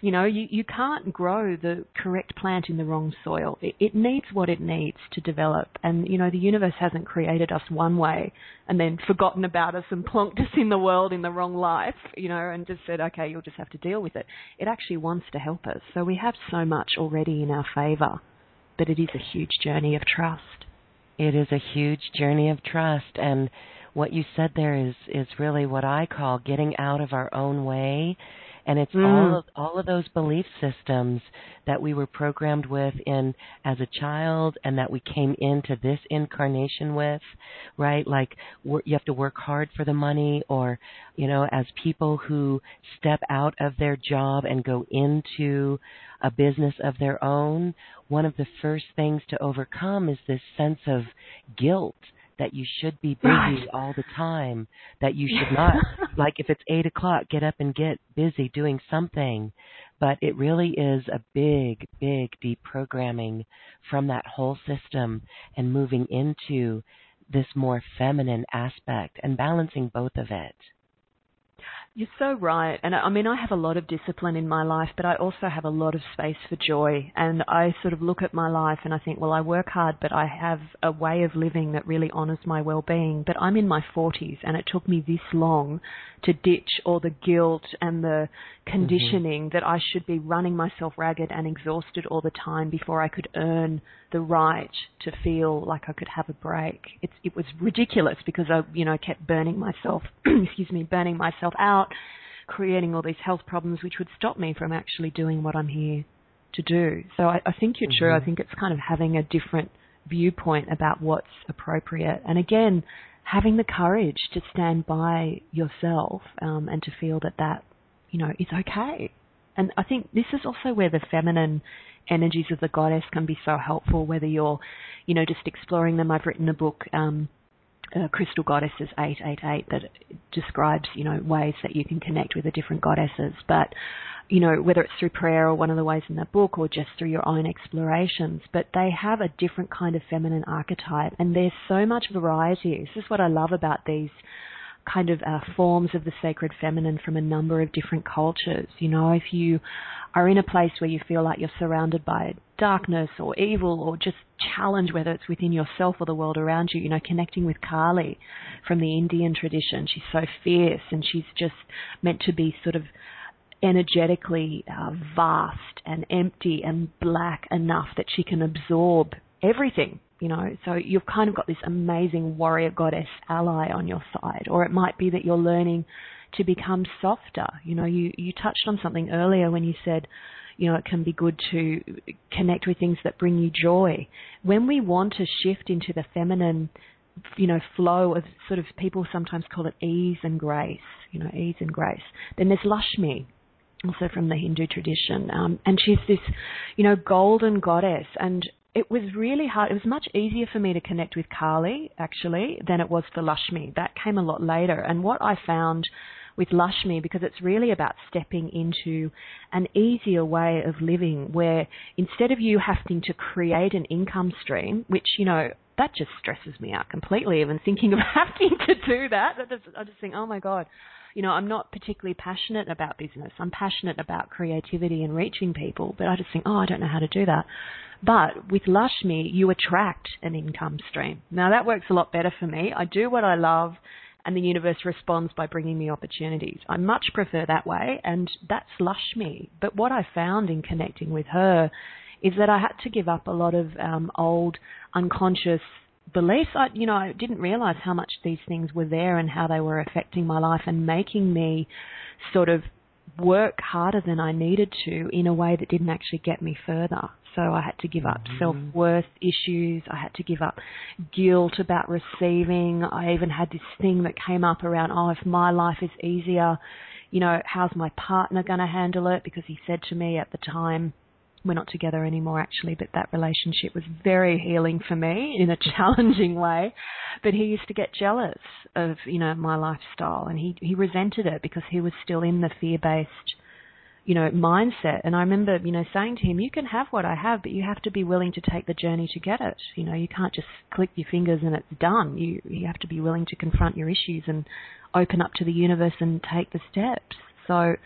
[SPEAKER 2] You know, you, you can't grow the correct plant in the wrong soil. It, it needs what it needs to develop. And, you know, the universe hasn't created us one way and then forgotten about us and plonked us in the world in the wrong life, you know, and just said, okay, you'll just have to deal with it. It actually wants to help us. So we have so much already in our favor, but it is a huge journey of trust.
[SPEAKER 1] It is a huge journey of trust and what you said there is is really what I call getting out of our own way and it's mm. all of all of those belief systems that we were programmed with in as a child and that we came into this incarnation with right like you have to work hard for the money or you know as people who step out of their job and go into a business of their own one of the first things to overcome is this sense of guilt that you should be busy right. all the time, that you should not, like if it's eight o'clock, get up and get busy doing something. But it really is a big, big deprogramming from that whole system and moving into this more feminine aspect and balancing both of it.
[SPEAKER 2] You're so right. And I mean, I have a lot of discipline in my life, but I also have a lot of space for joy. And I sort of look at my life and I think, well, I work hard, but I have a way of living that really honors my well-being. But I'm in my 40s and it took me this long to ditch all the guilt and the conditioning mm-hmm. that I should be running myself ragged and exhausted all the time before I could earn the right to feel like I could have a break. It's, it was ridiculous because I, you know, kept burning myself, excuse me, burning myself out, creating all these health problems which would stop me from actually doing what I'm here to do. So I, I think you're mm-hmm. true. I think it's kind of having a different viewpoint about what's appropriate. And again, having the courage to stand by yourself um, and to feel that that, you know, is okay. And I think this is also where the feminine energies of the goddess can be so helpful, whether you're, you know, just exploring them. I've written a book, um, uh, Crystal Goddesses 888, that describes, you know, ways that you can connect with the different goddesses. But, you know, whether it's through prayer or one of the ways in the book or just through your own explorations, but they have a different kind of feminine archetype and there's so much variety. This is what I love about these kind of uh, forms of the sacred feminine from a number of different cultures. You know, if you are in a place where you feel like you're surrounded by darkness or evil or just challenge, whether it's within yourself or the world around you, you know, connecting with Kali from the Indian tradition. She's so fierce and she's just meant to be sort of energetically uh, vast and empty and black enough that she can absorb everything you know, so you've kind of got this amazing warrior goddess ally on your side, or it might be that you're learning to become softer. You know, you, you touched on something earlier when you said, you know, it can be good to connect with things that bring you joy. When we want to shift into the feminine, you know, flow of sort of people sometimes call it ease and grace, you know, ease and grace, then there's Lakshmi, also from the Hindu tradition. Um, and she's this, you know, golden goddess. And it was really hard. It was much easier for me to connect with Kali, actually, than it was for Lakshmi. That came a lot later. And what I found with Lakshmi, because it's really about stepping into an easier way of living where instead of you having to create an income stream, which, you know, that just stresses me out completely, even thinking of having to do that. I just think, oh my God, you know, I'm not particularly passionate about business. I'm passionate about creativity and reaching people, but I just think, oh, I don't know how to do that. But with Lakshmi, you attract an income stream. Now that works a lot better for me. I do what I love and the universe responds by bringing me opportunities. I much prefer that way and that's Lakshmi. But what I found in connecting with her is that I had to give up a lot of um, old unconscious beliefs. I, you know, I didn't realize how much these things were there and how they were affecting my life and making me sort of work harder than I needed to in a way that didn't actually get me further. So I had to give up mm-hmm. self worth issues. I had to give up guilt about receiving. I even had this thing that came up around, oh, if my life is easier, you know, how's my partner going to handle it? Because he said to me at the time, we're not together anymore actually, but that relationship was very healing for me in a challenging way. But he used to get jealous of, you know, my lifestyle and he, he resented it because he was still in the fear based, you know, mindset. And I remember, you know, saying to him, you can have what I have, but you have to be willing to take the journey to get it. You know, you can't just click your fingers and it's done. You, you have to be willing to confront your issues and open up to the universe and take the steps. So,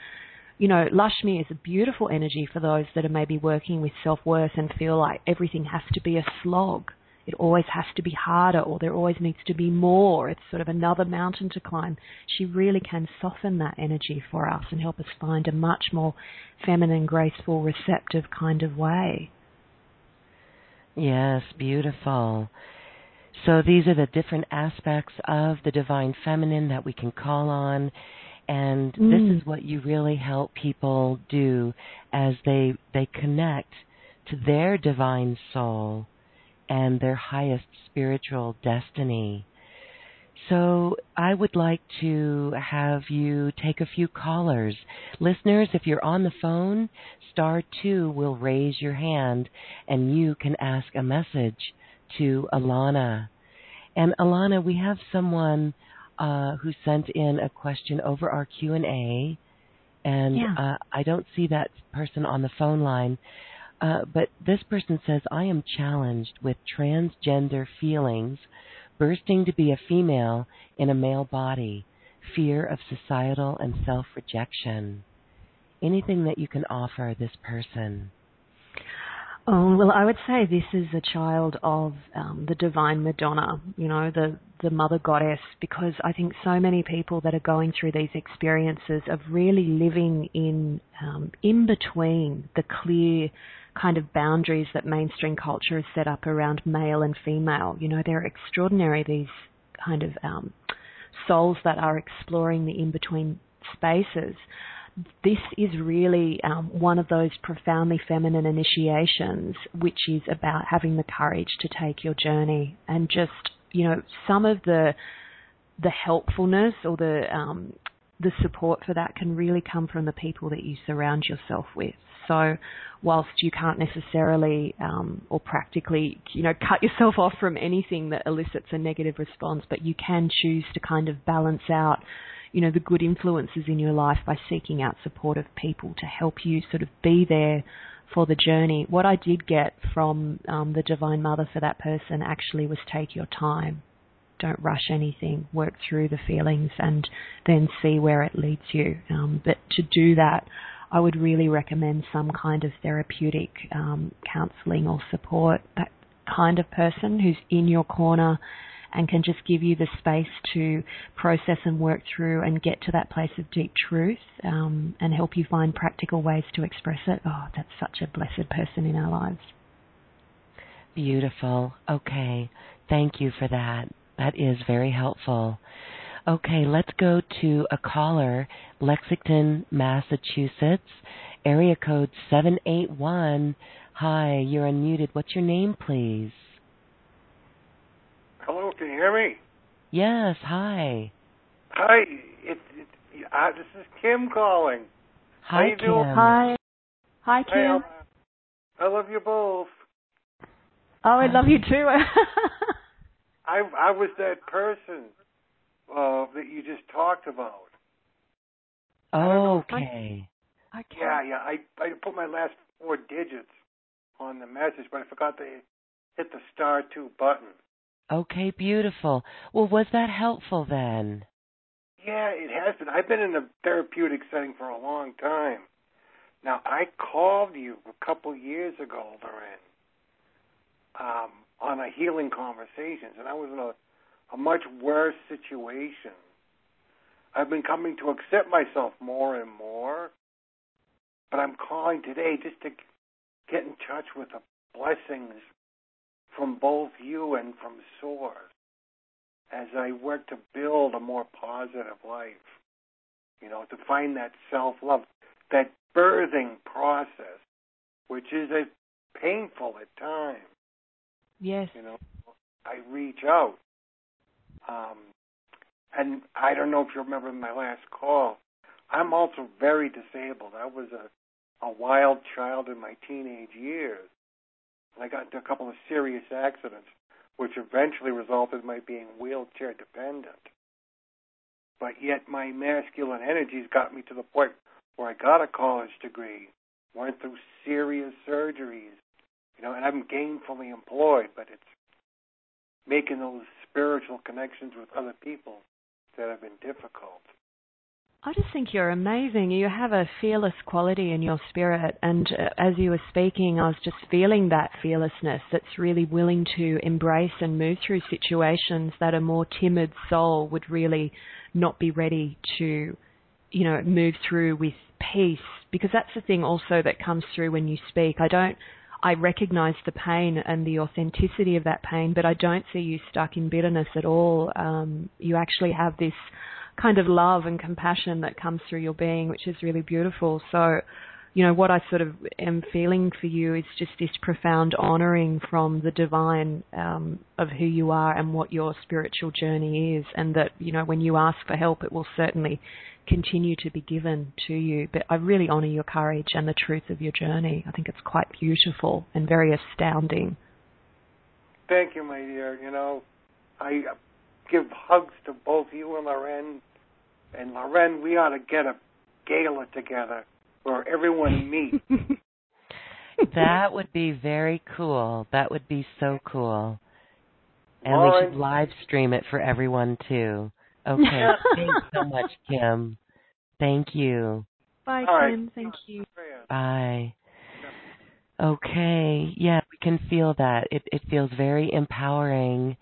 [SPEAKER 2] you know, Lakshmi is a beautiful energy for those that are maybe working with self worth and feel like everything has to be a slog. It always has to be harder or there always needs to be more. It's sort of another mountain to climb. She really can soften that energy for us and help us find a much more feminine, graceful, receptive kind of way.
[SPEAKER 1] Yes, beautiful. So these are the different aspects of the divine feminine that we can call on and mm. this is what you really help people do as they they connect to their divine soul and their highest spiritual destiny. So I would like to have you take a few callers. Listeners, if you're on the phone, star 2 will raise your hand and you can ask a message to Alana. And Alana, we have someone uh, who sent in a question over our Q and A, and
[SPEAKER 2] uh,
[SPEAKER 1] I don't see that person on the phone line. Uh, but this person says, I am challenged with transgender feelings, bursting to be a female in a male body, fear of societal and self rejection. Anything that you can offer this person?
[SPEAKER 2] Oh, well, I would say this is a child of um, the divine Madonna, you know, the, the mother goddess, because I think so many people that are going through these experiences of really living in, um, in between the clear kind of boundaries that mainstream culture has set up around male and female. You know, they're extraordinary, these kind of um, souls that are exploring the in between spaces this is really um, one of those profoundly feminine initiations, which is about having the courage to take your journey and just, you know, some of the the helpfulness or the um, the support for that can really come from the people that you surround yourself with. So, whilst you can't necessarily um, or practically, you know, cut yourself off from anything that elicits a negative response, but you can choose to kind of balance out you know, the good influences in your life by seeking out supportive people to help you sort of be there for the journey. What I did get from um, the Divine Mother for that person actually was take your time. Don't rush anything. Work through the feelings and then see where it leads you. Um, but to do that, I would really recommend some kind of therapeutic um, counselling or support. That kind of person who's in your corner and can just give you the space to process and work through and get to that place of deep truth um, and help you find practical ways to express it. Oh, that's such a blessed person in our lives.
[SPEAKER 1] Beautiful. Okay. Thank you for that. That is very helpful. Okay, let's go to a caller, Lexington, Massachusetts, area code 781. Hi, you're unmuted. What's your name, please?
[SPEAKER 3] Hello, can you hear me?
[SPEAKER 1] Yes. Hi.
[SPEAKER 3] Hi. It, it, uh, this is Kim calling.
[SPEAKER 1] Hi,
[SPEAKER 3] How you
[SPEAKER 1] Kim.
[SPEAKER 3] Doing?
[SPEAKER 2] Hi. Hi, Kim.
[SPEAKER 3] I love you both.
[SPEAKER 2] Oh, I love you too.
[SPEAKER 3] I I was that person uh, that you just talked about.
[SPEAKER 1] Okay.
[SPEAKER 2] I,
[SPEAKER 3] yeah, yeah. I I put my last four digits on the message, but I forgot to hit the star two button.
[SPEAKER 1] Okay, beautiful. Well, was that helpful then?
[SPEAKER 3] Yeah, it has been. I've been in a therapeutic setting for a long time. Now, I called you a couple years ago, Lorraine, um, on a healing conversations, and I was in a, a much worse situation. I've been coming to accept myself more and more, but I'm calling today just to get in touch with the blessings from both you and from Source as I work to build a more positive life. You know, to find that self love, that birthing process, which is a painful at times.
[SPEAKER 2] Yes.
[SPEAKER 3] You know, I reach out. Um, and I don't know if you remember my last call. I'm also very disabled. I was a, a wild child in my teenage years. I got into a couple of serious accidents, which eventually resulted in my being wheelchair dependent. But yet my masculine energies got me to the point where I got a college degree, went through serious surgeries, you know, and I'm gainfully employed, but it's making those spiritual connections with other people that have been difficult.
[SPEAKER 2] I just think you're amazing. You have a fearless quality in your spirit. And uh, as you were speaking, I was just feeling that fearlessness that's really willing to embrace and move through situations that a more timid soul would really not be ready to, you know, move through with peace. Because that's the thing also that comes through when you speak. I don't, I recognize the pain and the authenticity of that pain, but I don't see you stuck in bitterness at all. Um, you actually have this kind of love and compassion that comes through your being, which is really beautiful. So, you know, what I sort of am feeling for you is just this profound honoring from the divine um, of who you are and what your spiritual journey is, and that, you know, when you ask for help, it will certainly continue to be given to you. But I really honor your courage and the truth of your journey. I think it's quite beautiful and very astounding.
[SPEAKER 3] Thank you, my dear. You know, I give hugs to both you and Lauren and Lauren, we ought to get a gala together where everyone meets.
[SPEAKER 1] that would be very cool. That would be so cool. And Lauren, we should live stream it for everyone too. Okay. Thanks so much, Kim. Thank you.
[SPEAKER 2] Bye, All Kim. Right. Thank you.
[SPEAKER 1] Bye. Okay. Yeah, we can feel that. It it feels very empowering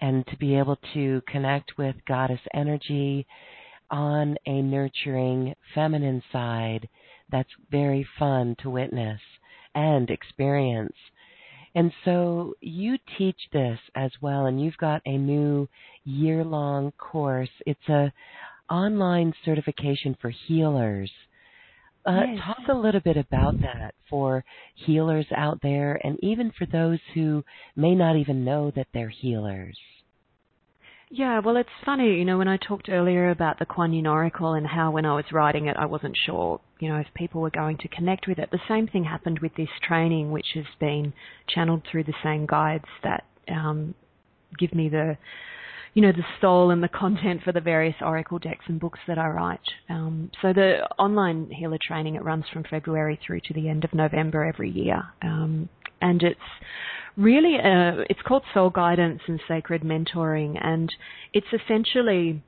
[SPEAKER 1] and to be able to connect with goddess energy on a nurturing feminine side that's very fun to witness and experience. And so you teach this as well, and you've got a new year-long course. It's a online certification for healers. Uh, yes. Talk a little bit about that for healers out there, and even for those who may not even know that they're healers.
[SPEAKER 2] Yeah, well, it's funny, you know, when I talked earlier about the Kuan Yin Oracle and how when I was writing it, I wasn't sure, you know, if people were going to connect with it. The same thing happened with this training, which has been channeled through the same guides that um, give me the, you know, the soul and the content for the various oracle decks and books that I write. Um, so the online healer training, it runs from February through to the end of November every year. Um, and it's really uh, it's called soul guidance and sacred mentoring and it's essentially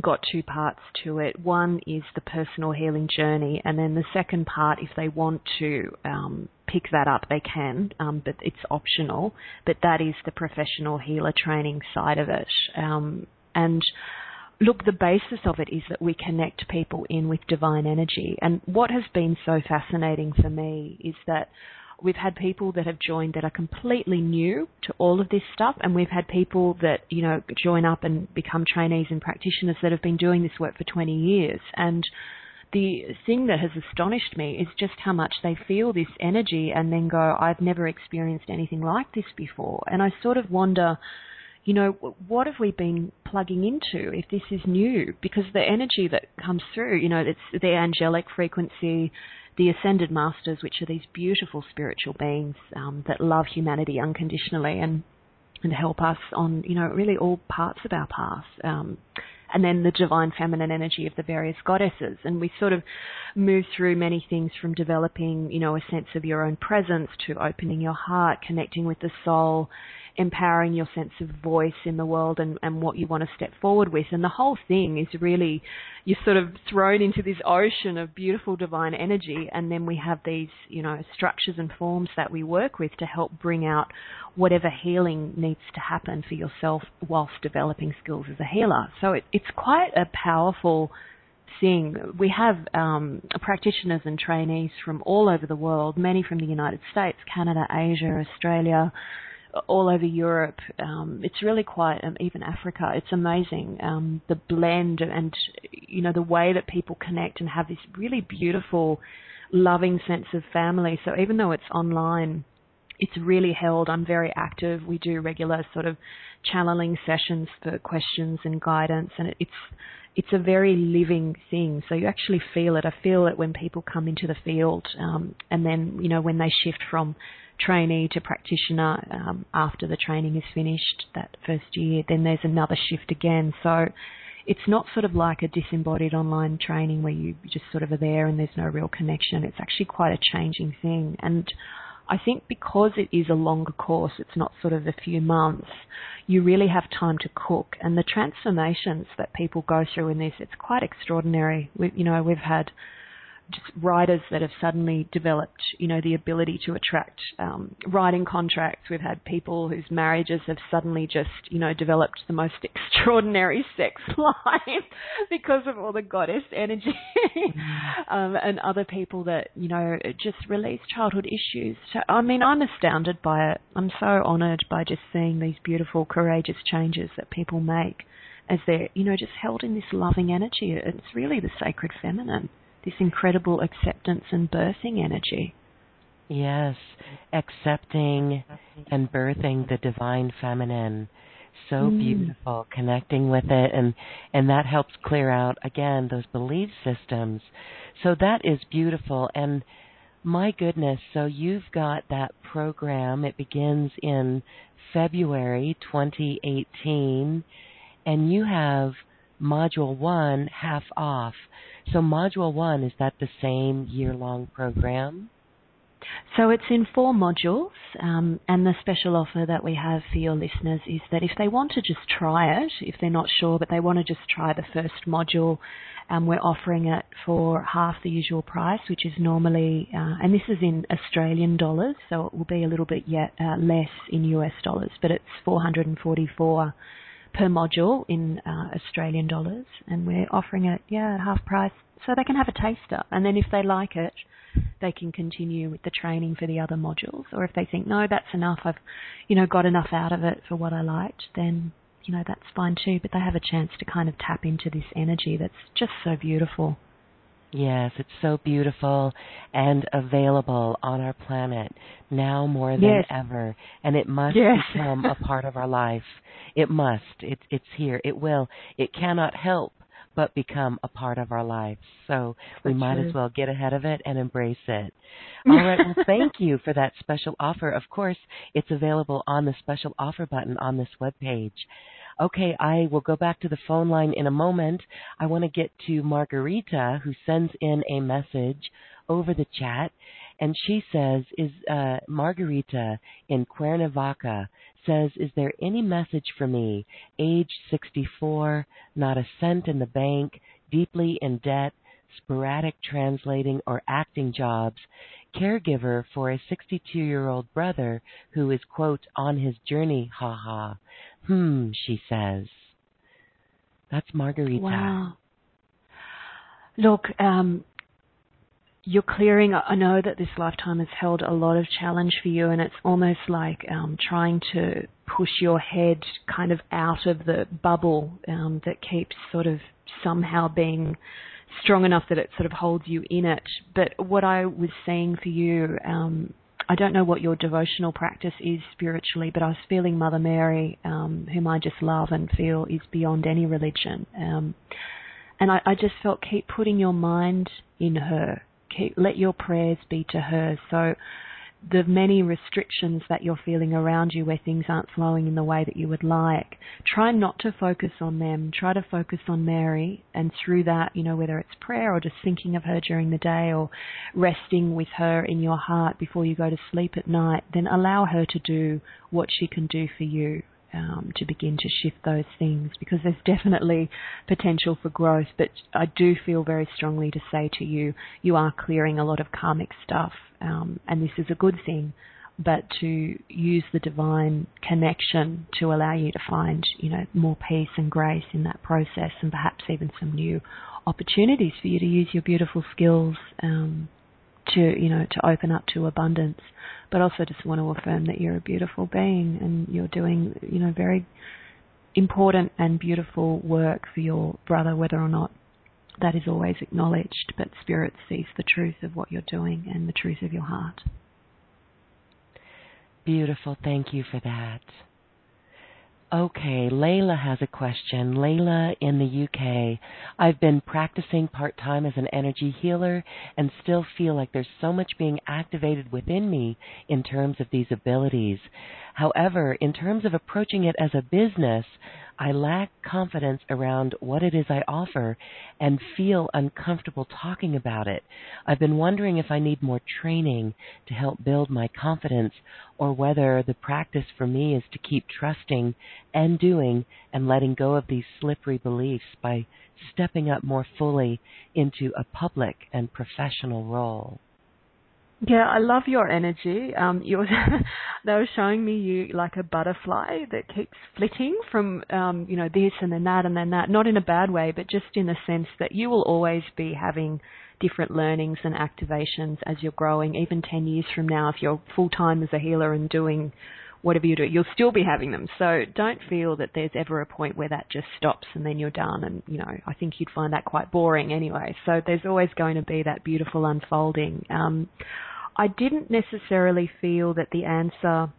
[SPEAKER 2] got two parts to it. One is the personal healing journey, and then the second part, if they want to um, pick that up, they can, um, but it's optional. But that is the professional healer training side of it. Um, and look, the basis of it is that we connect people in with divine energy. And what has been so fascinating for me is that we've had people that have joined that are completely new to all of this stuff, and we've had people that you know join up and become trainees and practitioners that have been doing this work for 20 years. And the thing that has astonished me is just how much they feel this energy and then go, I've never experienced anything like this before. And I sort of wonder, you know, what have we been plugging into if this is new? Because the energy that comes through, you know, it's the angelic frequency, the ascended masters, which are these beautiful spiritual beings um, that love humanity unconditionally and and help us on you know really all parts of our path. Um, and then the divine feminine energy of the various goddesses. And we sort of move through many things from developing, you know, a sense of your own presence to opening your heart, connecting with the soul, empowering your sense of voice in the world and, and what you want to step forward with. And the whole thing is really, you're sort of thrown into this ocean of beautiful divine energy. And then we have these, you know, structures and forms that we work with to help bring out whatever healing needs to happen for yourself whilst developing skills as a healer. So it, it's quite a powerful thing. We have um, practitioners and trainees from all over the world, many from the United States, Canada, Asia, Australia, all over Europe. Um, it's really quite um, even Africa. It's amazing um, the blend and you know the way that people connect and have this really beautiful, loving sense of family. So even though it's online, it's really held. I'm very active. We do regular sort of channeling sessions for questions and guidance, and it's it's a very living thing. So you actually feel it. I feel it when people come into the field, um, and then you know when they shift from trainee to practitioner um, after the training is finished that first year, then there's another shift again. So it's not sort of like a disembodied online training where you just sort of are there and there's no real connection. It's actually quite a changing thing. And I think because it is a longer course, it's not sort of a few months, you really have time to cook. And the transformations that people go through in this, it's quite extraordinary. We, you know, we've had just writers that have suddenly developed, you know, the ability to attract um, writing contracts. We've had people whose marriages have suddenly just, you know, developed the most extraordinary sex life because of all the goddess energy, mm-hmm. um, and other people that, you know, just release childhood issues. I mean, I'm astounded by it. I'm so honoured by just seeing these beautiful, courageous changes that people make as they're, you know, just held in this loving energy. It's really the sacred feminine this incredible acceptance and birthing energy.
[SPEAKER 1] Yes, accepting and birthing the divine feminine. So mm. beautiful, connecting with it and and that helps clear out again those belief systems. So that is beautiful and my goodness, so you've got that program. It begins in February 2018 and you have module 1 half off. So module one, is that the same year long program?
[SPEAKER 2] So it's in four modules, um, and the special offer that we have for your listeners is that if they want to just try it, if they're not sure, but they want to just try the first module, um, we're offering it for half the usual price, which is normally, uh, and this is in Australian dollars, so it will be a little bit yet uh, less in US dollars, but it's 444 per module in uh, Australian dollars, and we're offering it, yeah, at half price, so they can have a taster. And then if they like it, they can continue with the training for the other modules. Or if they think, no, that's enough, I've, you know, got enough out of it for what I liked, then you know that's fine too. But they have a chance to kind of tap into this energy that's just so beautiful.
[SPEAKER 1] Yes, it's so beautiful and available on our planet now more than
[SPEAKER 2] yes.
[SPEAKER 1] ever, and it must
[SPEAKER 2] yes.
[SPEAKER 1] become a part of our life. It must. It, it's here. It will. It cannot help but become a part of our lives. So we might as well get ahead of it and embrace it. All right. Well, thank you for that special offer. Of course, it's available on the special offer button on this web page. Okay, I will go back to the phone line in a moment. I want to get to Margarita, who sends in a message over the chat, and she says, "Is uh, Margarita in Cuernavaca says, Is there any message for me? Age 64, not a cent in the bank, deeply in debt, sporadic translating or acting jobs, caregiver for a 62 year old brother who is, quote, on his journey, ha ha. Hmm, she says. That's Margarita.
[SPEAKER 2] Wow. Look, um, you're clearing. I know that this lifetime has held a lot of challenge for you, and it's almost like um, trying to push your head kind of out of the bubble um, that keeps sort of somehow being strong enough that it sort of holds you in it. But what I was saying for you, um, I don't know what your devotional practice is spiritually, but I was feeling Mother Mary, um, whom I just love and feel is beyond any religion. Um, and I, I just felt keep putting your mind in her keep, let your prayers be to her. So the many restrictions that you're feeling around you where things aren't flowing in the way that you would like, try not to focus on them. Try to focus on Mary and through that, you know, whether it's prayer or just thinking of her during the day or resting with her in your heart before you go to sleep at night, then allow her to do what she can do for you um, to begin to shift those things because there's definitely potential for growth. But I do feel very strongly to say to you, you are clearing a lot of karmic stuff, um, and this is a good thing. But to use the divine connection to allow you to find, you know, more peace and grace in that process, and perhaps even some new opportunities for you to use your beautiful skills um, to, you know, to open up to abundance but also just want to affirm that you're a beautiful being and you're doing, you know, very important and beautiful work for your brother, whether or not that is always acknowledged. But Spirit sees the truth of what you're doing and the truth of your heart.
[SPEAKER 1] Beautiful. Thank you for that. Okay, Layla has a question. Layla in the UK. I've been practicing part time as an energy healer and still feel like there's so much being activated within me in terms of these abilities. However, in terms of approaching it as a business, I lack confidence around what it is I offer and feel uncomfortable talking about it. I've been wondering if I need more training to help build my confidence or whether the practice for me is to keep trusting and doing and letting go of these slippery beliefs by stepping up more fully into a public and professional role.
[SPEAKER 2] Yeah, I love your energy. Um, you they were showing me you like a butterfly that keeps flitting from um, you know this and then that and then that. Not in a bad way, but just in the sense that you will always be having different learnings and activations as you're growing. Even ten years from now, if you're full time as a healer and doing whatever you do, you'll still be having them. So don't feel that there's ever a point where that just stops and then you're done. And, you know, I think you'd find that quite boring anyway. So there's always going to be that beautiful unfolding. Um, I didn't necessarily feel that the answer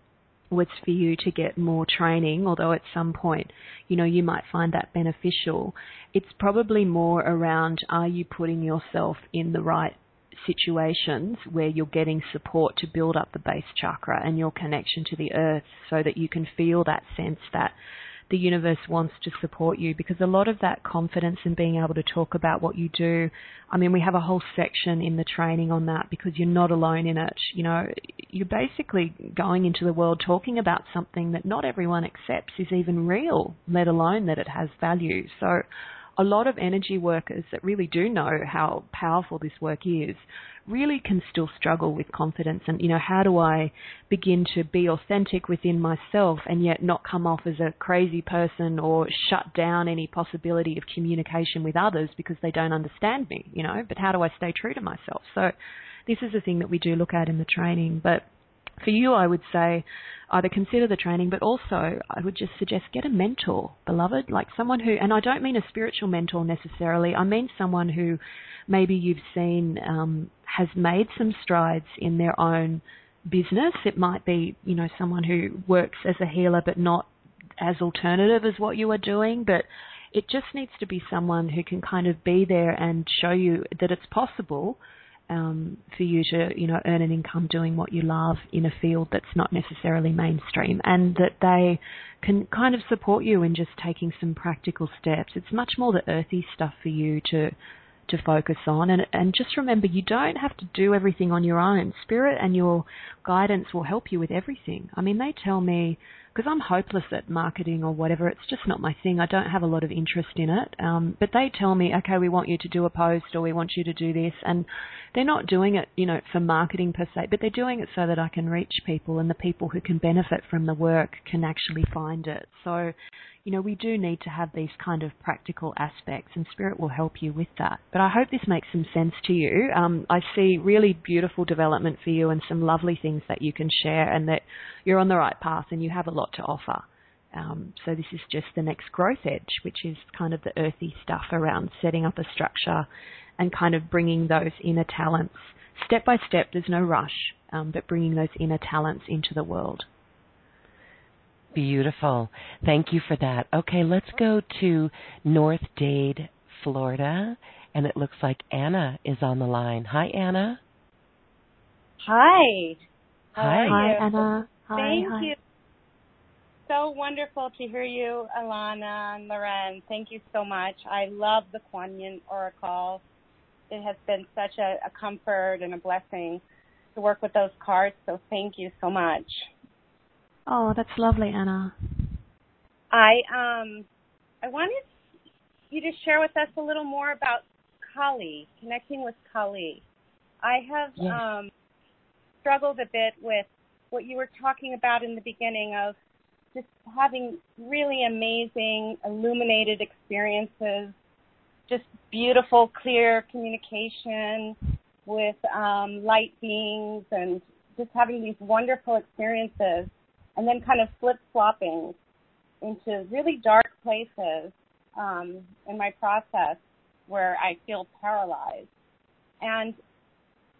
[SPEAKER 2] was for you to get more training, although at some point, you know, you might find that beneficial. It's probably more around are you putting yourself in the right situations where you're getting support to build up the base chakra and your connection to the earth so that you can feel that sense that the universe wants to support you because a lot of that confidence and being able to talk about what you do, I mean, we have a whole section in the training on that because you're not alone in it. You know, you're basically going into the world talking about something that not everyone accepts is even real, let alone that it has value. So a lot of energy workers that really do know how powerful this work is really can still struggle with confidence and you know how do I begin to be authentic within myself and yet not come off as a crazy person or shut down any possibility of communication with others because they don't understand me you know? But how do I stay true to myself? So this is a thing that we do look at in the training. But for you, I would say either consider the training, but also I would just suggest get a mentor, beloved, like someone who, and I don't mean a spiritual mentor necessarily, I mean someone who maybe you've seen um, has made some strides in their own business. It might be, you know, someone who works as a healer but not as alternative as what you are doing, but it just needs to be someone who can kind of be there and show you that it's possible um, for you to, you know, earn an income doing what you love in a field that's not necessarily mainstream, and that they can kind of support you in just taking some practical steps. It's much more the earthy stuff for you to to focus on, and and just remember you don't have to do everything on your own. Spirit and your guidance will help you with everything. I mean, they tell me because I'm hopeless at marketing or whatever. It's just not my thing. I don't have a lot of interest in it. Um, but they tell me, okay, we want you to do a post or we want you to do this, and they're not doing it, you know, for marketing per se, but they're doing it so that I can reach people and the people who can benefit from the work can actually find it. So you know, we do need to have these kind of practical aspects, and Spirit will help you with that. But I hope this makes some sense to you. Um, I see really beautiful development for you and some lovely things that you can share, and that you're on the right path and you have a lot to offer. Um, so this is just the next growth edge, which is kind of the earthy stuff around setting up a structure and kind of bringing those inner talents step by step. There's no rush, um, but bringing those inner talents into the world.
[SPEAKER 1] Beautiful. Thank you for that. Okay, let's go to North Dade, Florida, and it looks like Anna is on the line. Hi, Anna.
[SPEAKER 4] Hi.
[SPEAKER 1] Hi.
[SPEAKER 2] Hi, Anna.
[SPEAKER 4] Hi, Thank
[SPEAKER 2] hi.
[SPEAKER 4] you. So wonderful to hear you, Alana and Lauren. Thank you so much. I love the Kuan Yin Oracle. It has been such a, a comfort and a blessing to work with those cards, so thank you so much.
[SPEAKER 2] Oh, that's lovely, Anna.
[SPEAKER 4] I um I wanted you to share with us a little more about Kali, connecting with Kali. I have
[SPEAKER 1] yes.
[SPEAKER 4] um struggled a bit with what you were talking about in the beginning of just having really amazing illuminated experiences, just beautiful, clear communication with um, light beings and just having these wonderful experiences and then kind of flip flopping into really dark places um, in my process where I feel paralyzed. And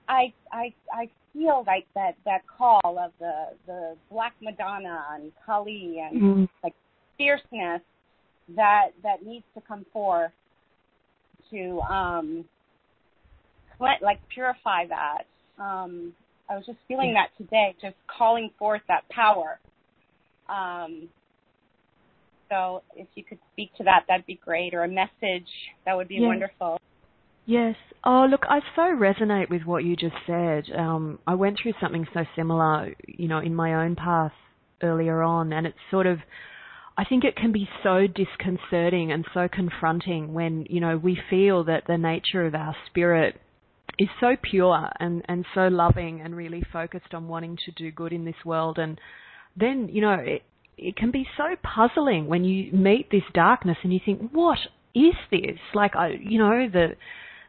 [SPEAKER 4] I I I feel like that that call of the the Black Madonna and Kali and
[SPEAKER 2] mm-hmm.
[SPEAKER 4] like fierceness that that needs to come forth to um like purify that. Um I was just feeling that today, just calling forth that power. Um, So if you could speak to that, that'd be great, or a message, that would be
[SPEAKER 2] Yeah.
[SPEAKER 4] wonderful.
[SPEAKER 2] Yes. Oh, look, I so resonate with what you just said. Um, I went through something so similar, you know, in my own path earlier on, and it's sort of, I think it can be so disconcerting and so confronting when, you know, we feel that the nature of our spirit is so pure and, and so loving and really focused on wanting to do good in this world. And then, you know, it, it can be so puzzling when you meet this darkness and you think, what is this? Like, I, you know, the,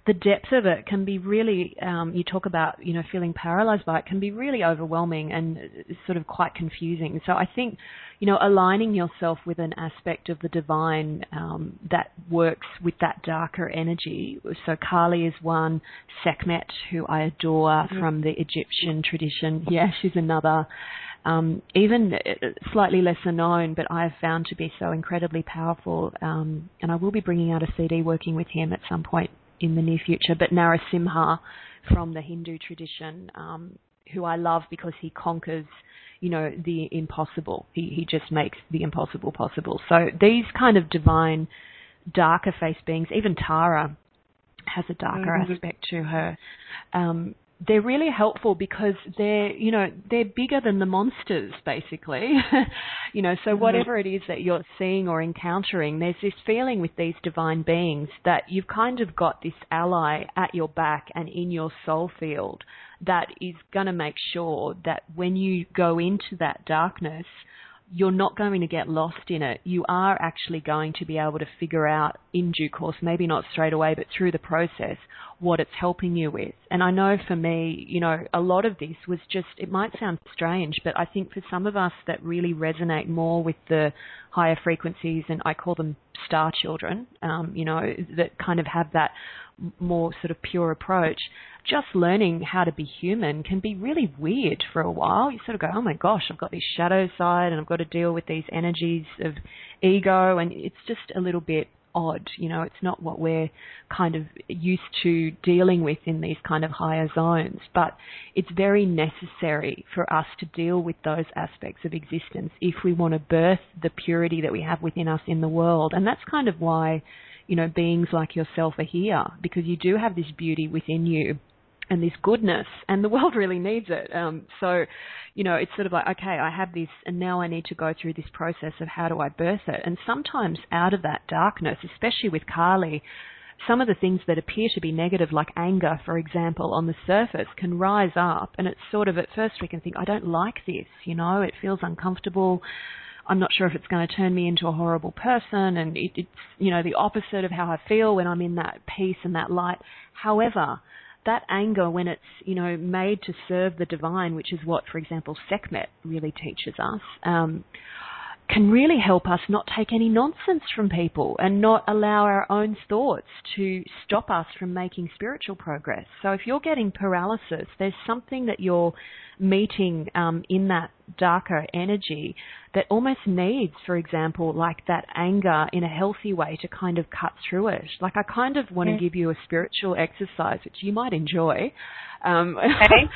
[SPEAKER 2] the depth of it can be really, um, you talk about, you know, feeling paralyzed by it can be really overwhelming and sort of quite confusing. So I think, you know, aligning yourself with an aspect of the divine um, that works with that darker energy. So Kali is one, Sekhmet, who I adore mm-hmm. from the Egyptian tradition. Yeah, she's another. Um, even slightly lesser known, but I have found to be so incredibly powerful. Um, and I will be bringing out a CD working with him at some point in the near future, but Narasimha from the Hindu tradition, um, who I love because he conquers, you know, the impossible. He he just makes the impossible possible. So these kind of divine, darker face beings, even Tara has a darker mm-hmm. aspect to her. Um, they're really helpful because they're you know they're bigger than the monsters basically you know so mm-hmm. whatever it is that you're seeing or encountering there's this feeling with these divine beings that you've kind of got this ally at your back and in your soul field that is going to make sure that when you go into that darkness you're not going to get lost in it. You are actually going to be able to figure out in due course, maybe not straight away, but through the process, what it's helping you with. And I know for me, you know, a lot of this was just, it might sound strange, but I think for some of us that really resonate more with the higher frequencies, and I call them star children, um, you know, that kind of have that more sort of pure approach, just learning how to be human can be really weird for a while. You sort of go, oh my gosh, I've got this shadow side and I've got to deal with these energies of ego, and it's just a little bit odd. You know, it's not what we're kind of used to dealing with in these kind of higher zones, but it's very necessary for us to deal with those aspects of existence if we want to birth the purity that we have within us in the world. And that's kind of why, you know, beings like yourself are here because you do have this beauty within you and this goodness, and the world really needs it. Um, so, you know, it's sort of like, okay, I have this, and now I need to go through this process of how do I birth it. And sometimes out of that darkness, especially with Kali, some of the things that appear to be negative, like anger, for example, on the surface, can rise up. And it's sort of, at first, we can think, I don't like this, you know, it feels uncomfortable. I'm not sure if it's going to turn me into a horrible person, and it, it's, you know, the opposite of how I feel when I'm in that peace and that light. However, that anger, when it's you know made to serve the divine, which is what, for example, Sekhmet really teaches us, um, can really help us not take any nonsense from people and not allow our own thoughts to stop us from making spiritual progress. So if you're getting paralysis, there's something that you're meeting um, in that darker energy that almost needs, for example, like that anger in a healthy way to kind of cut through it. Like I kind of want to give you a spiritual exercise, which you might enjoy. Um, okay.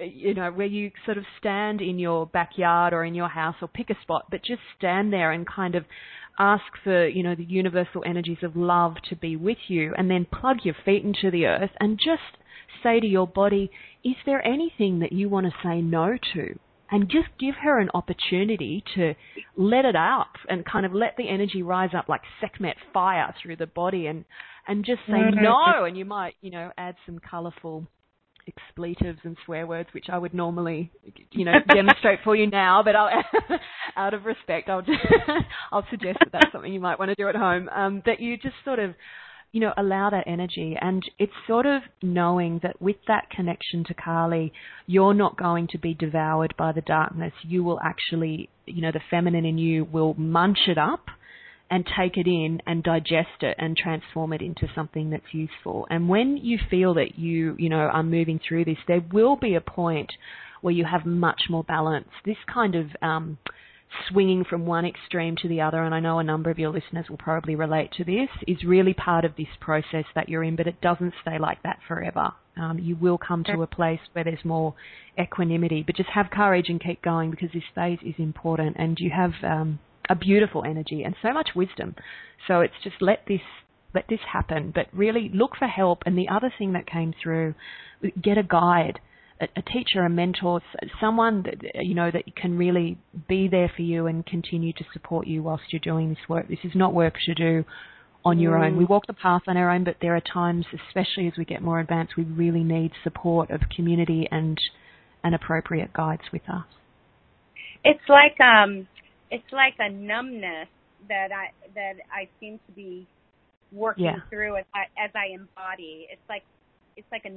[SPEAKER 2] you know, where you sort of stand in your backyard or in your house or pick a spot, but just stand there and kind of ask for, you know, the universal energies of love to be with you and then plug your feet into the earth and just say to your body, is there anything that you want to say no to? And just give her an opportunity to let it out and kind of let the energy rise up like Sekhmet fire through the body and, and just say mm-hmm. no. And you might, you know, add some colourful expletives and swear words, which I would normally, you know, demonstrate for you now, but I'll, out of respect, I'll just, I'll suggest that that's something you might want to do at home. Um, that you just sort of you know, allow that energy. And it's sort of knowing that with that connection to Kali, you're not going to be devoured by the darkness. You will actually, you know, the feminine in you will munch it up and take it in and digest it and transform it into something that's useful. And when you feel that you, you know, are moving through this, there will be a point where you have much more balance. This kind of, um, swinging from one extreme to the other, and I know a number of your listeners will probably relate to this, is really part of this process that you're in, but it doesn't stay like that forever. Um, you will come to a place where there's more equanimity, but just have courage and keep going because this phase is important, and you have um, a beautiful energy and so much wisdom. So it's just let this let this happen, but really look for help. And the other thing that came through, get a guide, a, a teacher, a mentor, someone that you know that can really be there for you and continue to support you whilst you're doing this work. This is not work to do on your mm. own. We walk the path on our own, but there are times, especially as we get more advanced, we really need support of community and and appropriate guides with us.
[SPEAKER 4] It's like um, it's like a numbness that I that I seem to be working
[SPEAKER 2] yeah.
[SPEAKER 4] through as I as I embody. It's like it's like a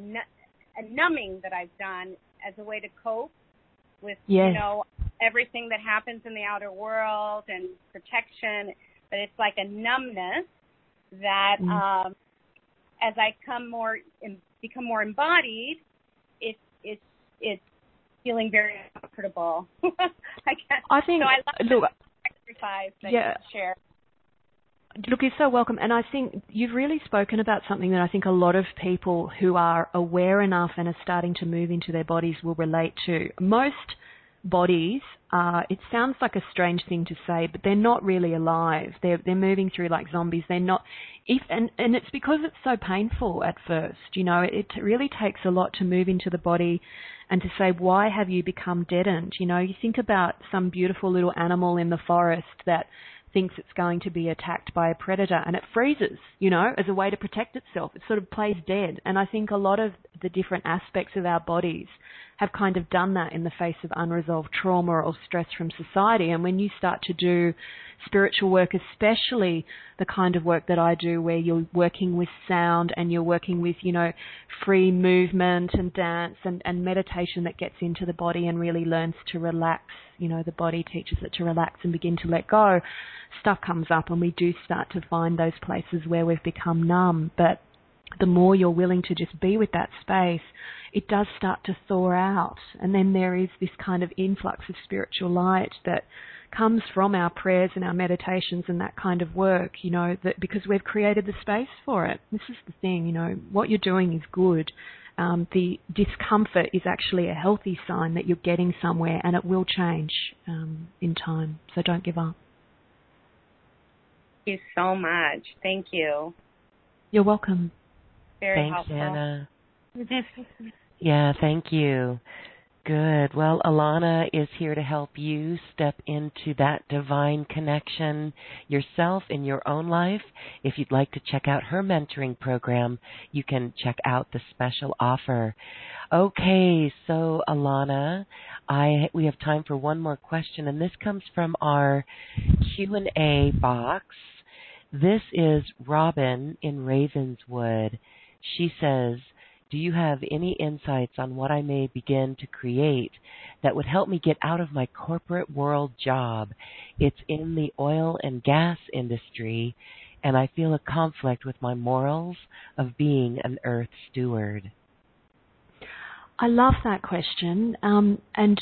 [SPEAKER 4] a numbing that I've done as a way to cope with
[SPEAKER 2] yes.
[SPEAKER 4] you know everything that happens in the outer world and protection. But it's like a numbness that mm. um, as I come more become more embodied, it's it's it's feeling very comfortable. I guess.
[SPEAKER 2] I think.
[SPEAKER 4] So I love
[SPEAKER 2] look,
[SPEAKER 4] exercise that
[SPEAKER 2] yeah.
[SPEAKER 4] you share.
[SPEAKER 2] Look, you're so welcome. And I think you've really spoken about something that I think a lot of people who are aware enough and are starting to move into their bodies will relate to. Most bodies are, it sounds like a strange thing to say, but they're not really alive. They're, they're moving through like zombies. They're not, if, and, and it's because it's so painful at first. You know, it really takes a lot to move into the body and to say, why have you become deadened? You know, you think about some beautiful little animal in the forest that thinks it's going to be attacked by a predator and it freezes, you know, as a way to protect itself. It sort of plays dead. And I think a lot of the different aspects of our bodies have kind of done that in the face of unresolved trauma or stress from society. And when you start to do spiritual work, especially the kind of work that I do where you're working with sound and you're working with, you know, free movement and dance and, and meditation that gets into the body and really learns to relax, you know, the body teaches it to relax and begin to let go, stuff comes up and we do start to find those places where we've become numb. But the more you're willing to just be with that space, it does start to thaw out. And then there is this kind of influx of spiritual light that comes from our prayers and our meditations and that kind of work, you know, that because we've created the space for it. This is the thing, you know, what you're doing is good. Um, the discomfort is actually a healthy sign that you're getting somewhere and it will change um, in time. So don't give up.
[SPEAKER 4] Thank you so much. Thank you.
[SPEAKER 2] You're welcome.
[SPEAKER 4] Very
[SPEAKER 1] Thanks,
[SPEAKER 4] helpful.
[SPEAKER 1] Anna. Yeah, thank you. Good. Well, Alana is here to help you step into that divine connection yourself in your own life. If you'd like to check out her mentoring program, you can check out the special offer. Okay, so Alana, I we have time for one more question and this comes from our Q&A box. This is Robin in Ravenswood. She says, do you have any insights on what I may begin to create that would help me get out of my corporate world job? It's in the oil and gas industry, and I feel a conflict with my morals of being an earth steward.
[SPEAKER 2] I love that question. Um, and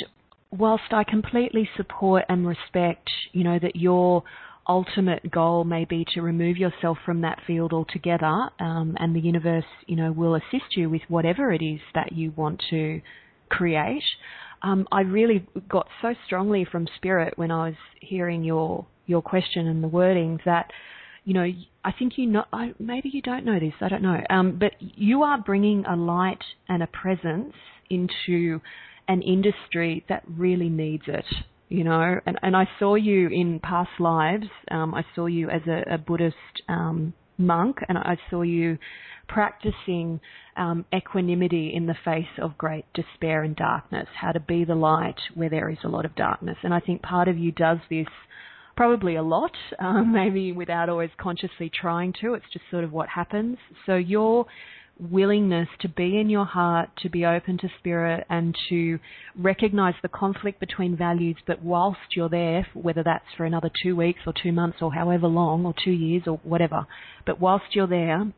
[SPEAKER 2] whilst I completely support and respect, you know, that you're ultimate goal may be to remove yourself from that field altogether, um, and the universe, you know, will assist you with whatever it is that you want to create. Um, I really got so strongly from spirit when I was hearing your your question and the wording that, you know, I think you know, I, maybe you don't know this, I don't know, um, but you are bringing a light and a presence into an industry that really needs it you know, and, and I saw you in past lives. Um, I saw you as a, a Buddhist um, monk, and I saw you practicing um, equanimity in the face of great despair and darkness, how to be the light where there is a lot of darkness. And I think part of you does this probably a lot, um, maybe without always consciously trying to. It's just sort of what happens. So you're willingness to be in your heart, to be open to spirit, and to recognize the conflict between values. But whilst you're there, whether that's for another two weeks or two months or however long, or two years or whatever, but whilst you're there,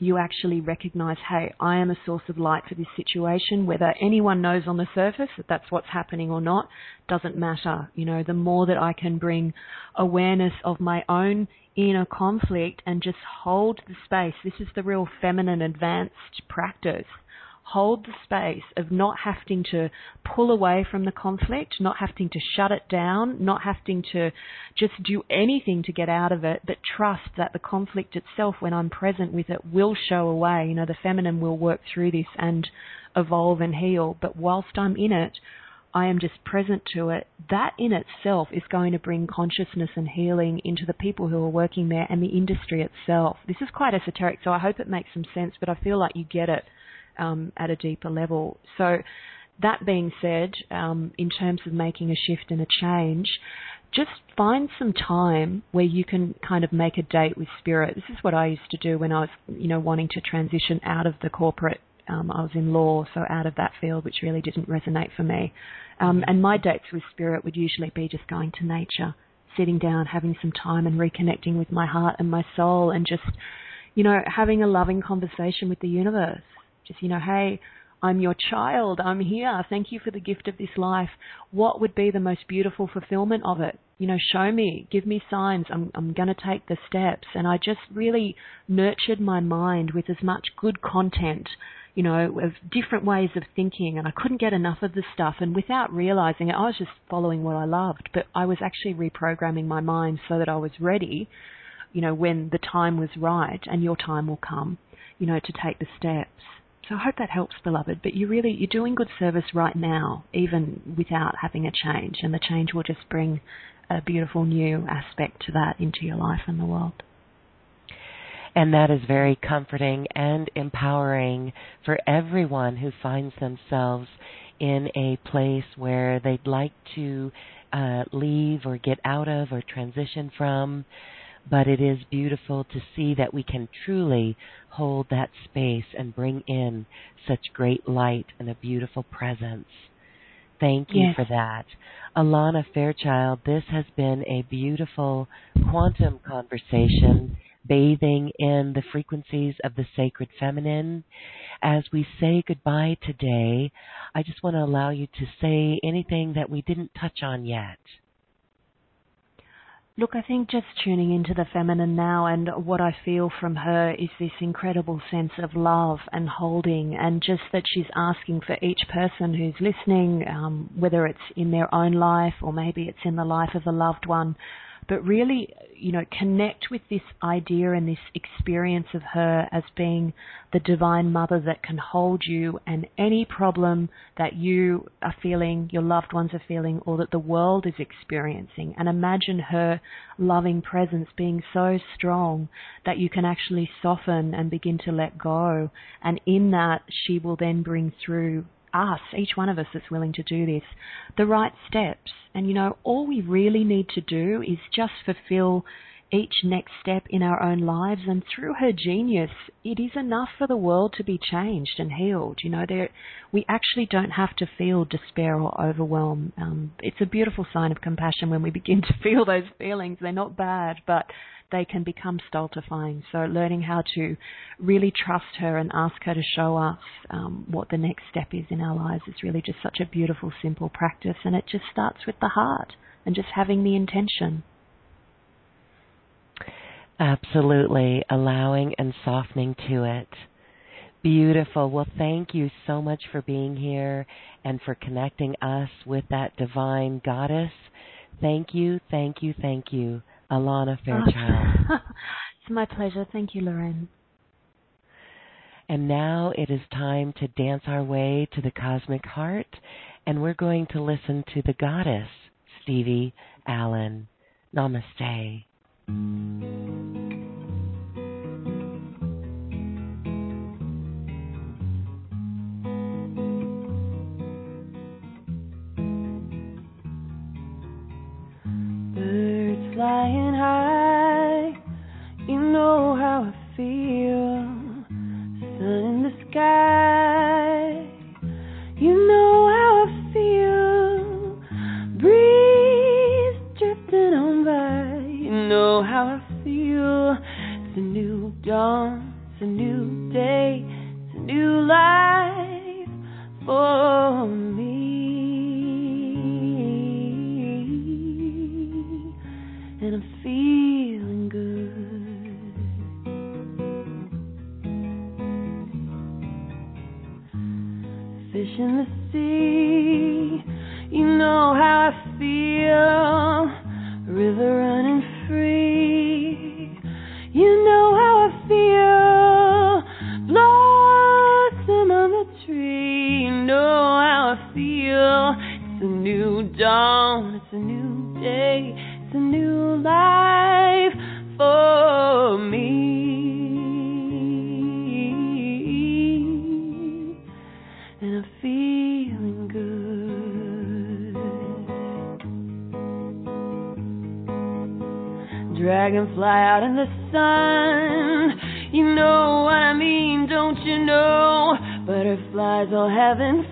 [SPEAKER 2] you actually recognize, hey, I am a source of light for this situation. Whether anyone knows on the surface that that's what's happening or not doesn't matter. You know, the more that I can bring awareness of my own inner conflict and just hold the space. This is the real feminine advanced practice. Hold the space of not having to pull away from the conflict, not having to shut it down, not having to just do anything to get out of it, but trust that the conflict itself, when I'm present with it, will show away. You know, the feminine will work through this and evolve and heal. But whilst I'm in it, I am just present to it. That in itself is going to bring consciousness and healing into the people who are working there and the industry itself. This is quite esoteric, so I hope it makes some sense, but I feel like you get it um, at a deeper level. So, that being said, um, in terms of making a shift and a change, just find some time where you can kind of make a date with spirit. This is what I used to do when I was, you know, wanting to transition out of the corporate um, I was in law, so out of that field, which really didn't resonate for me. Um, mm-hmm. and my dates with spirit would usually be just going to nature, sitting down, having some time, and reconnecting with my heart and my soul, and just, you know, having a loving conversation with the universe. Just, you know, hey, I'm your child. I'm here. Thank you for the gift of this life. What would be the most beautiful fulfillment of it? You know, show me, give me signs. I'm, I'm going to take the steps. And I just really nurtured my mind with as much good content you know, of different ways of thinking, and I couldn't get enough of the stuff. And without realizing it, I was just following what I loved, but I was actually reprogramming my mind so that I was ready, you know, when the time was right, and your time will come, you know, to take the steps. So I hope that helps, beloved. But you really you're doing good service right now, even without having a change, and the change will just bring a beautiful new aspect to that into your life and the world.
[SPEAKER 1] And that is very comforting and empowering for everyone who finds themselves in a place where they'd like to uh, leave or get out of or transition from. But it is beautiful to see that we can truly hold that space and bring in such great light and a beautiful presence. Thank you
[SPEAKER 2] yes.
[SPEAKER 1] for that. Alana Fairchild, this has been a beautiful quantum conversation bathing in the frequencies of the sacred feminine. As we say goodbye today, I just want to allow you to say anything that we didn't touch on yet.
[SPEAKER 2] Look, I think just tuning into the feminine now and what I feel from her is this incredible sense of love and holding, and just that she's asking for each person who's listening, um, whether it's in their own life or maybe it's in the life of a loved one, but really, you know, connect with this idea and this experience of her as being the divine mother that can hold you and any problem that you are feeling, your loved ones are feeling, or that the world is experiencing. And imagine her loving presence being so strong that you can actually soften and begin to let go. And in that, she will then bring through us, each one of us that's willing to do this, the right steps. And you know, all we really need to do is just fulfill each next step in our own lives. And through her genius it is enough for the world to be changed and healed. You know there we actually don't have to feel despair or overwhelm. Um, it's a beautiful sign of compassion when we begin to feel those feelings. They're not bad but they can become stultifying. So learning how to really trust her and ask her to show us um, what the next step is in our lives is really just such a beautiful, simple practice. And it just starts with the heart and just having the intention.
[SPEAKER 1] Absolutely, allowing and softening to it. Beautiful. Well, thank you so much for being here and for connecting us with that divine goddess. Thank you, thank you, thank you. Alana Fairchild.
[SPEAKER 2] it's my pleasure. Thank you, Lorraine.
[SPEAKER 1] And now it is time to dance our way to the cosmic heart, and we're going to listen to the goddess, Stevie Allen. Namaste.
[SPEAKER 5] How Butterflies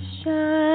[SPEAKER 5] shine,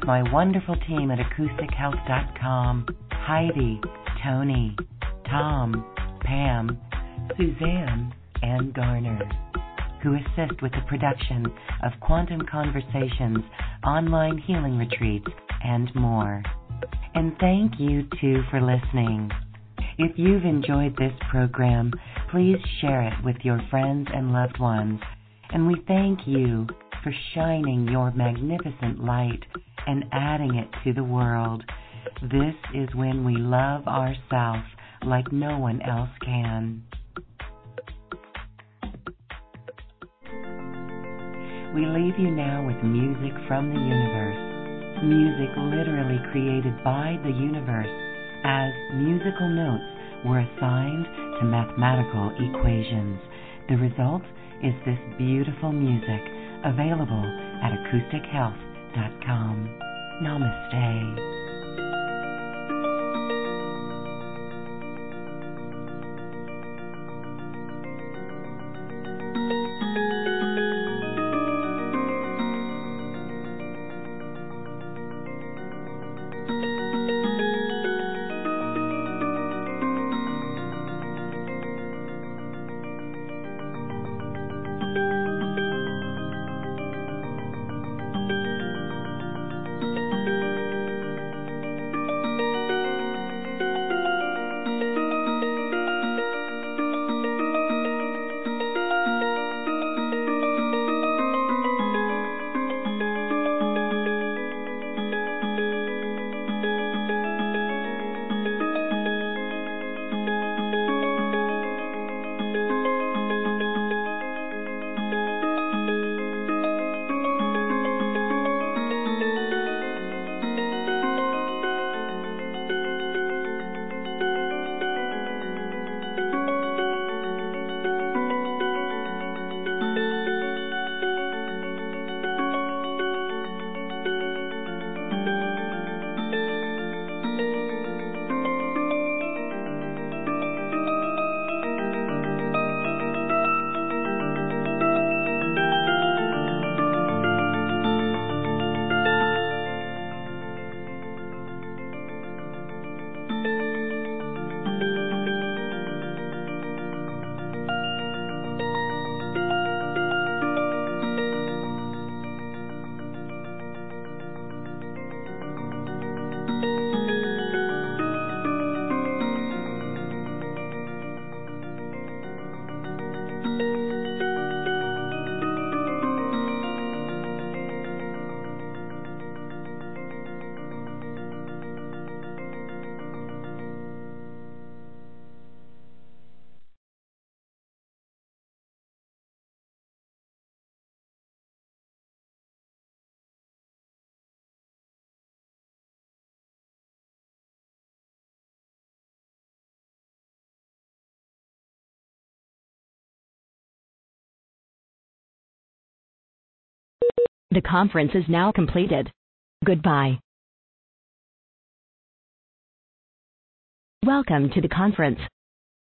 [SPEAKER 1] thank my wonderful team at acoustichealth.com Heidi, Tony, Tom, Pam, Suzanne, and Garner, who assist with the production of Quantum Conversations, online healing retreats, and more. And thank you too for listening. If you've enjoyed this program, please share it with your friends and loved ones. And we thank you for shining your magnificent light and adding it to the world. This is when we love ourselves like no one else can. We leave you now with music from the universe. Music literally created by the universe as musical notes were assigned to mathematical equations. The result is this beautiful music available at acoustichealth.com. Namaste.
[SPEAKER 6] The conference is now completed. Goodbye. Welcome to the conference.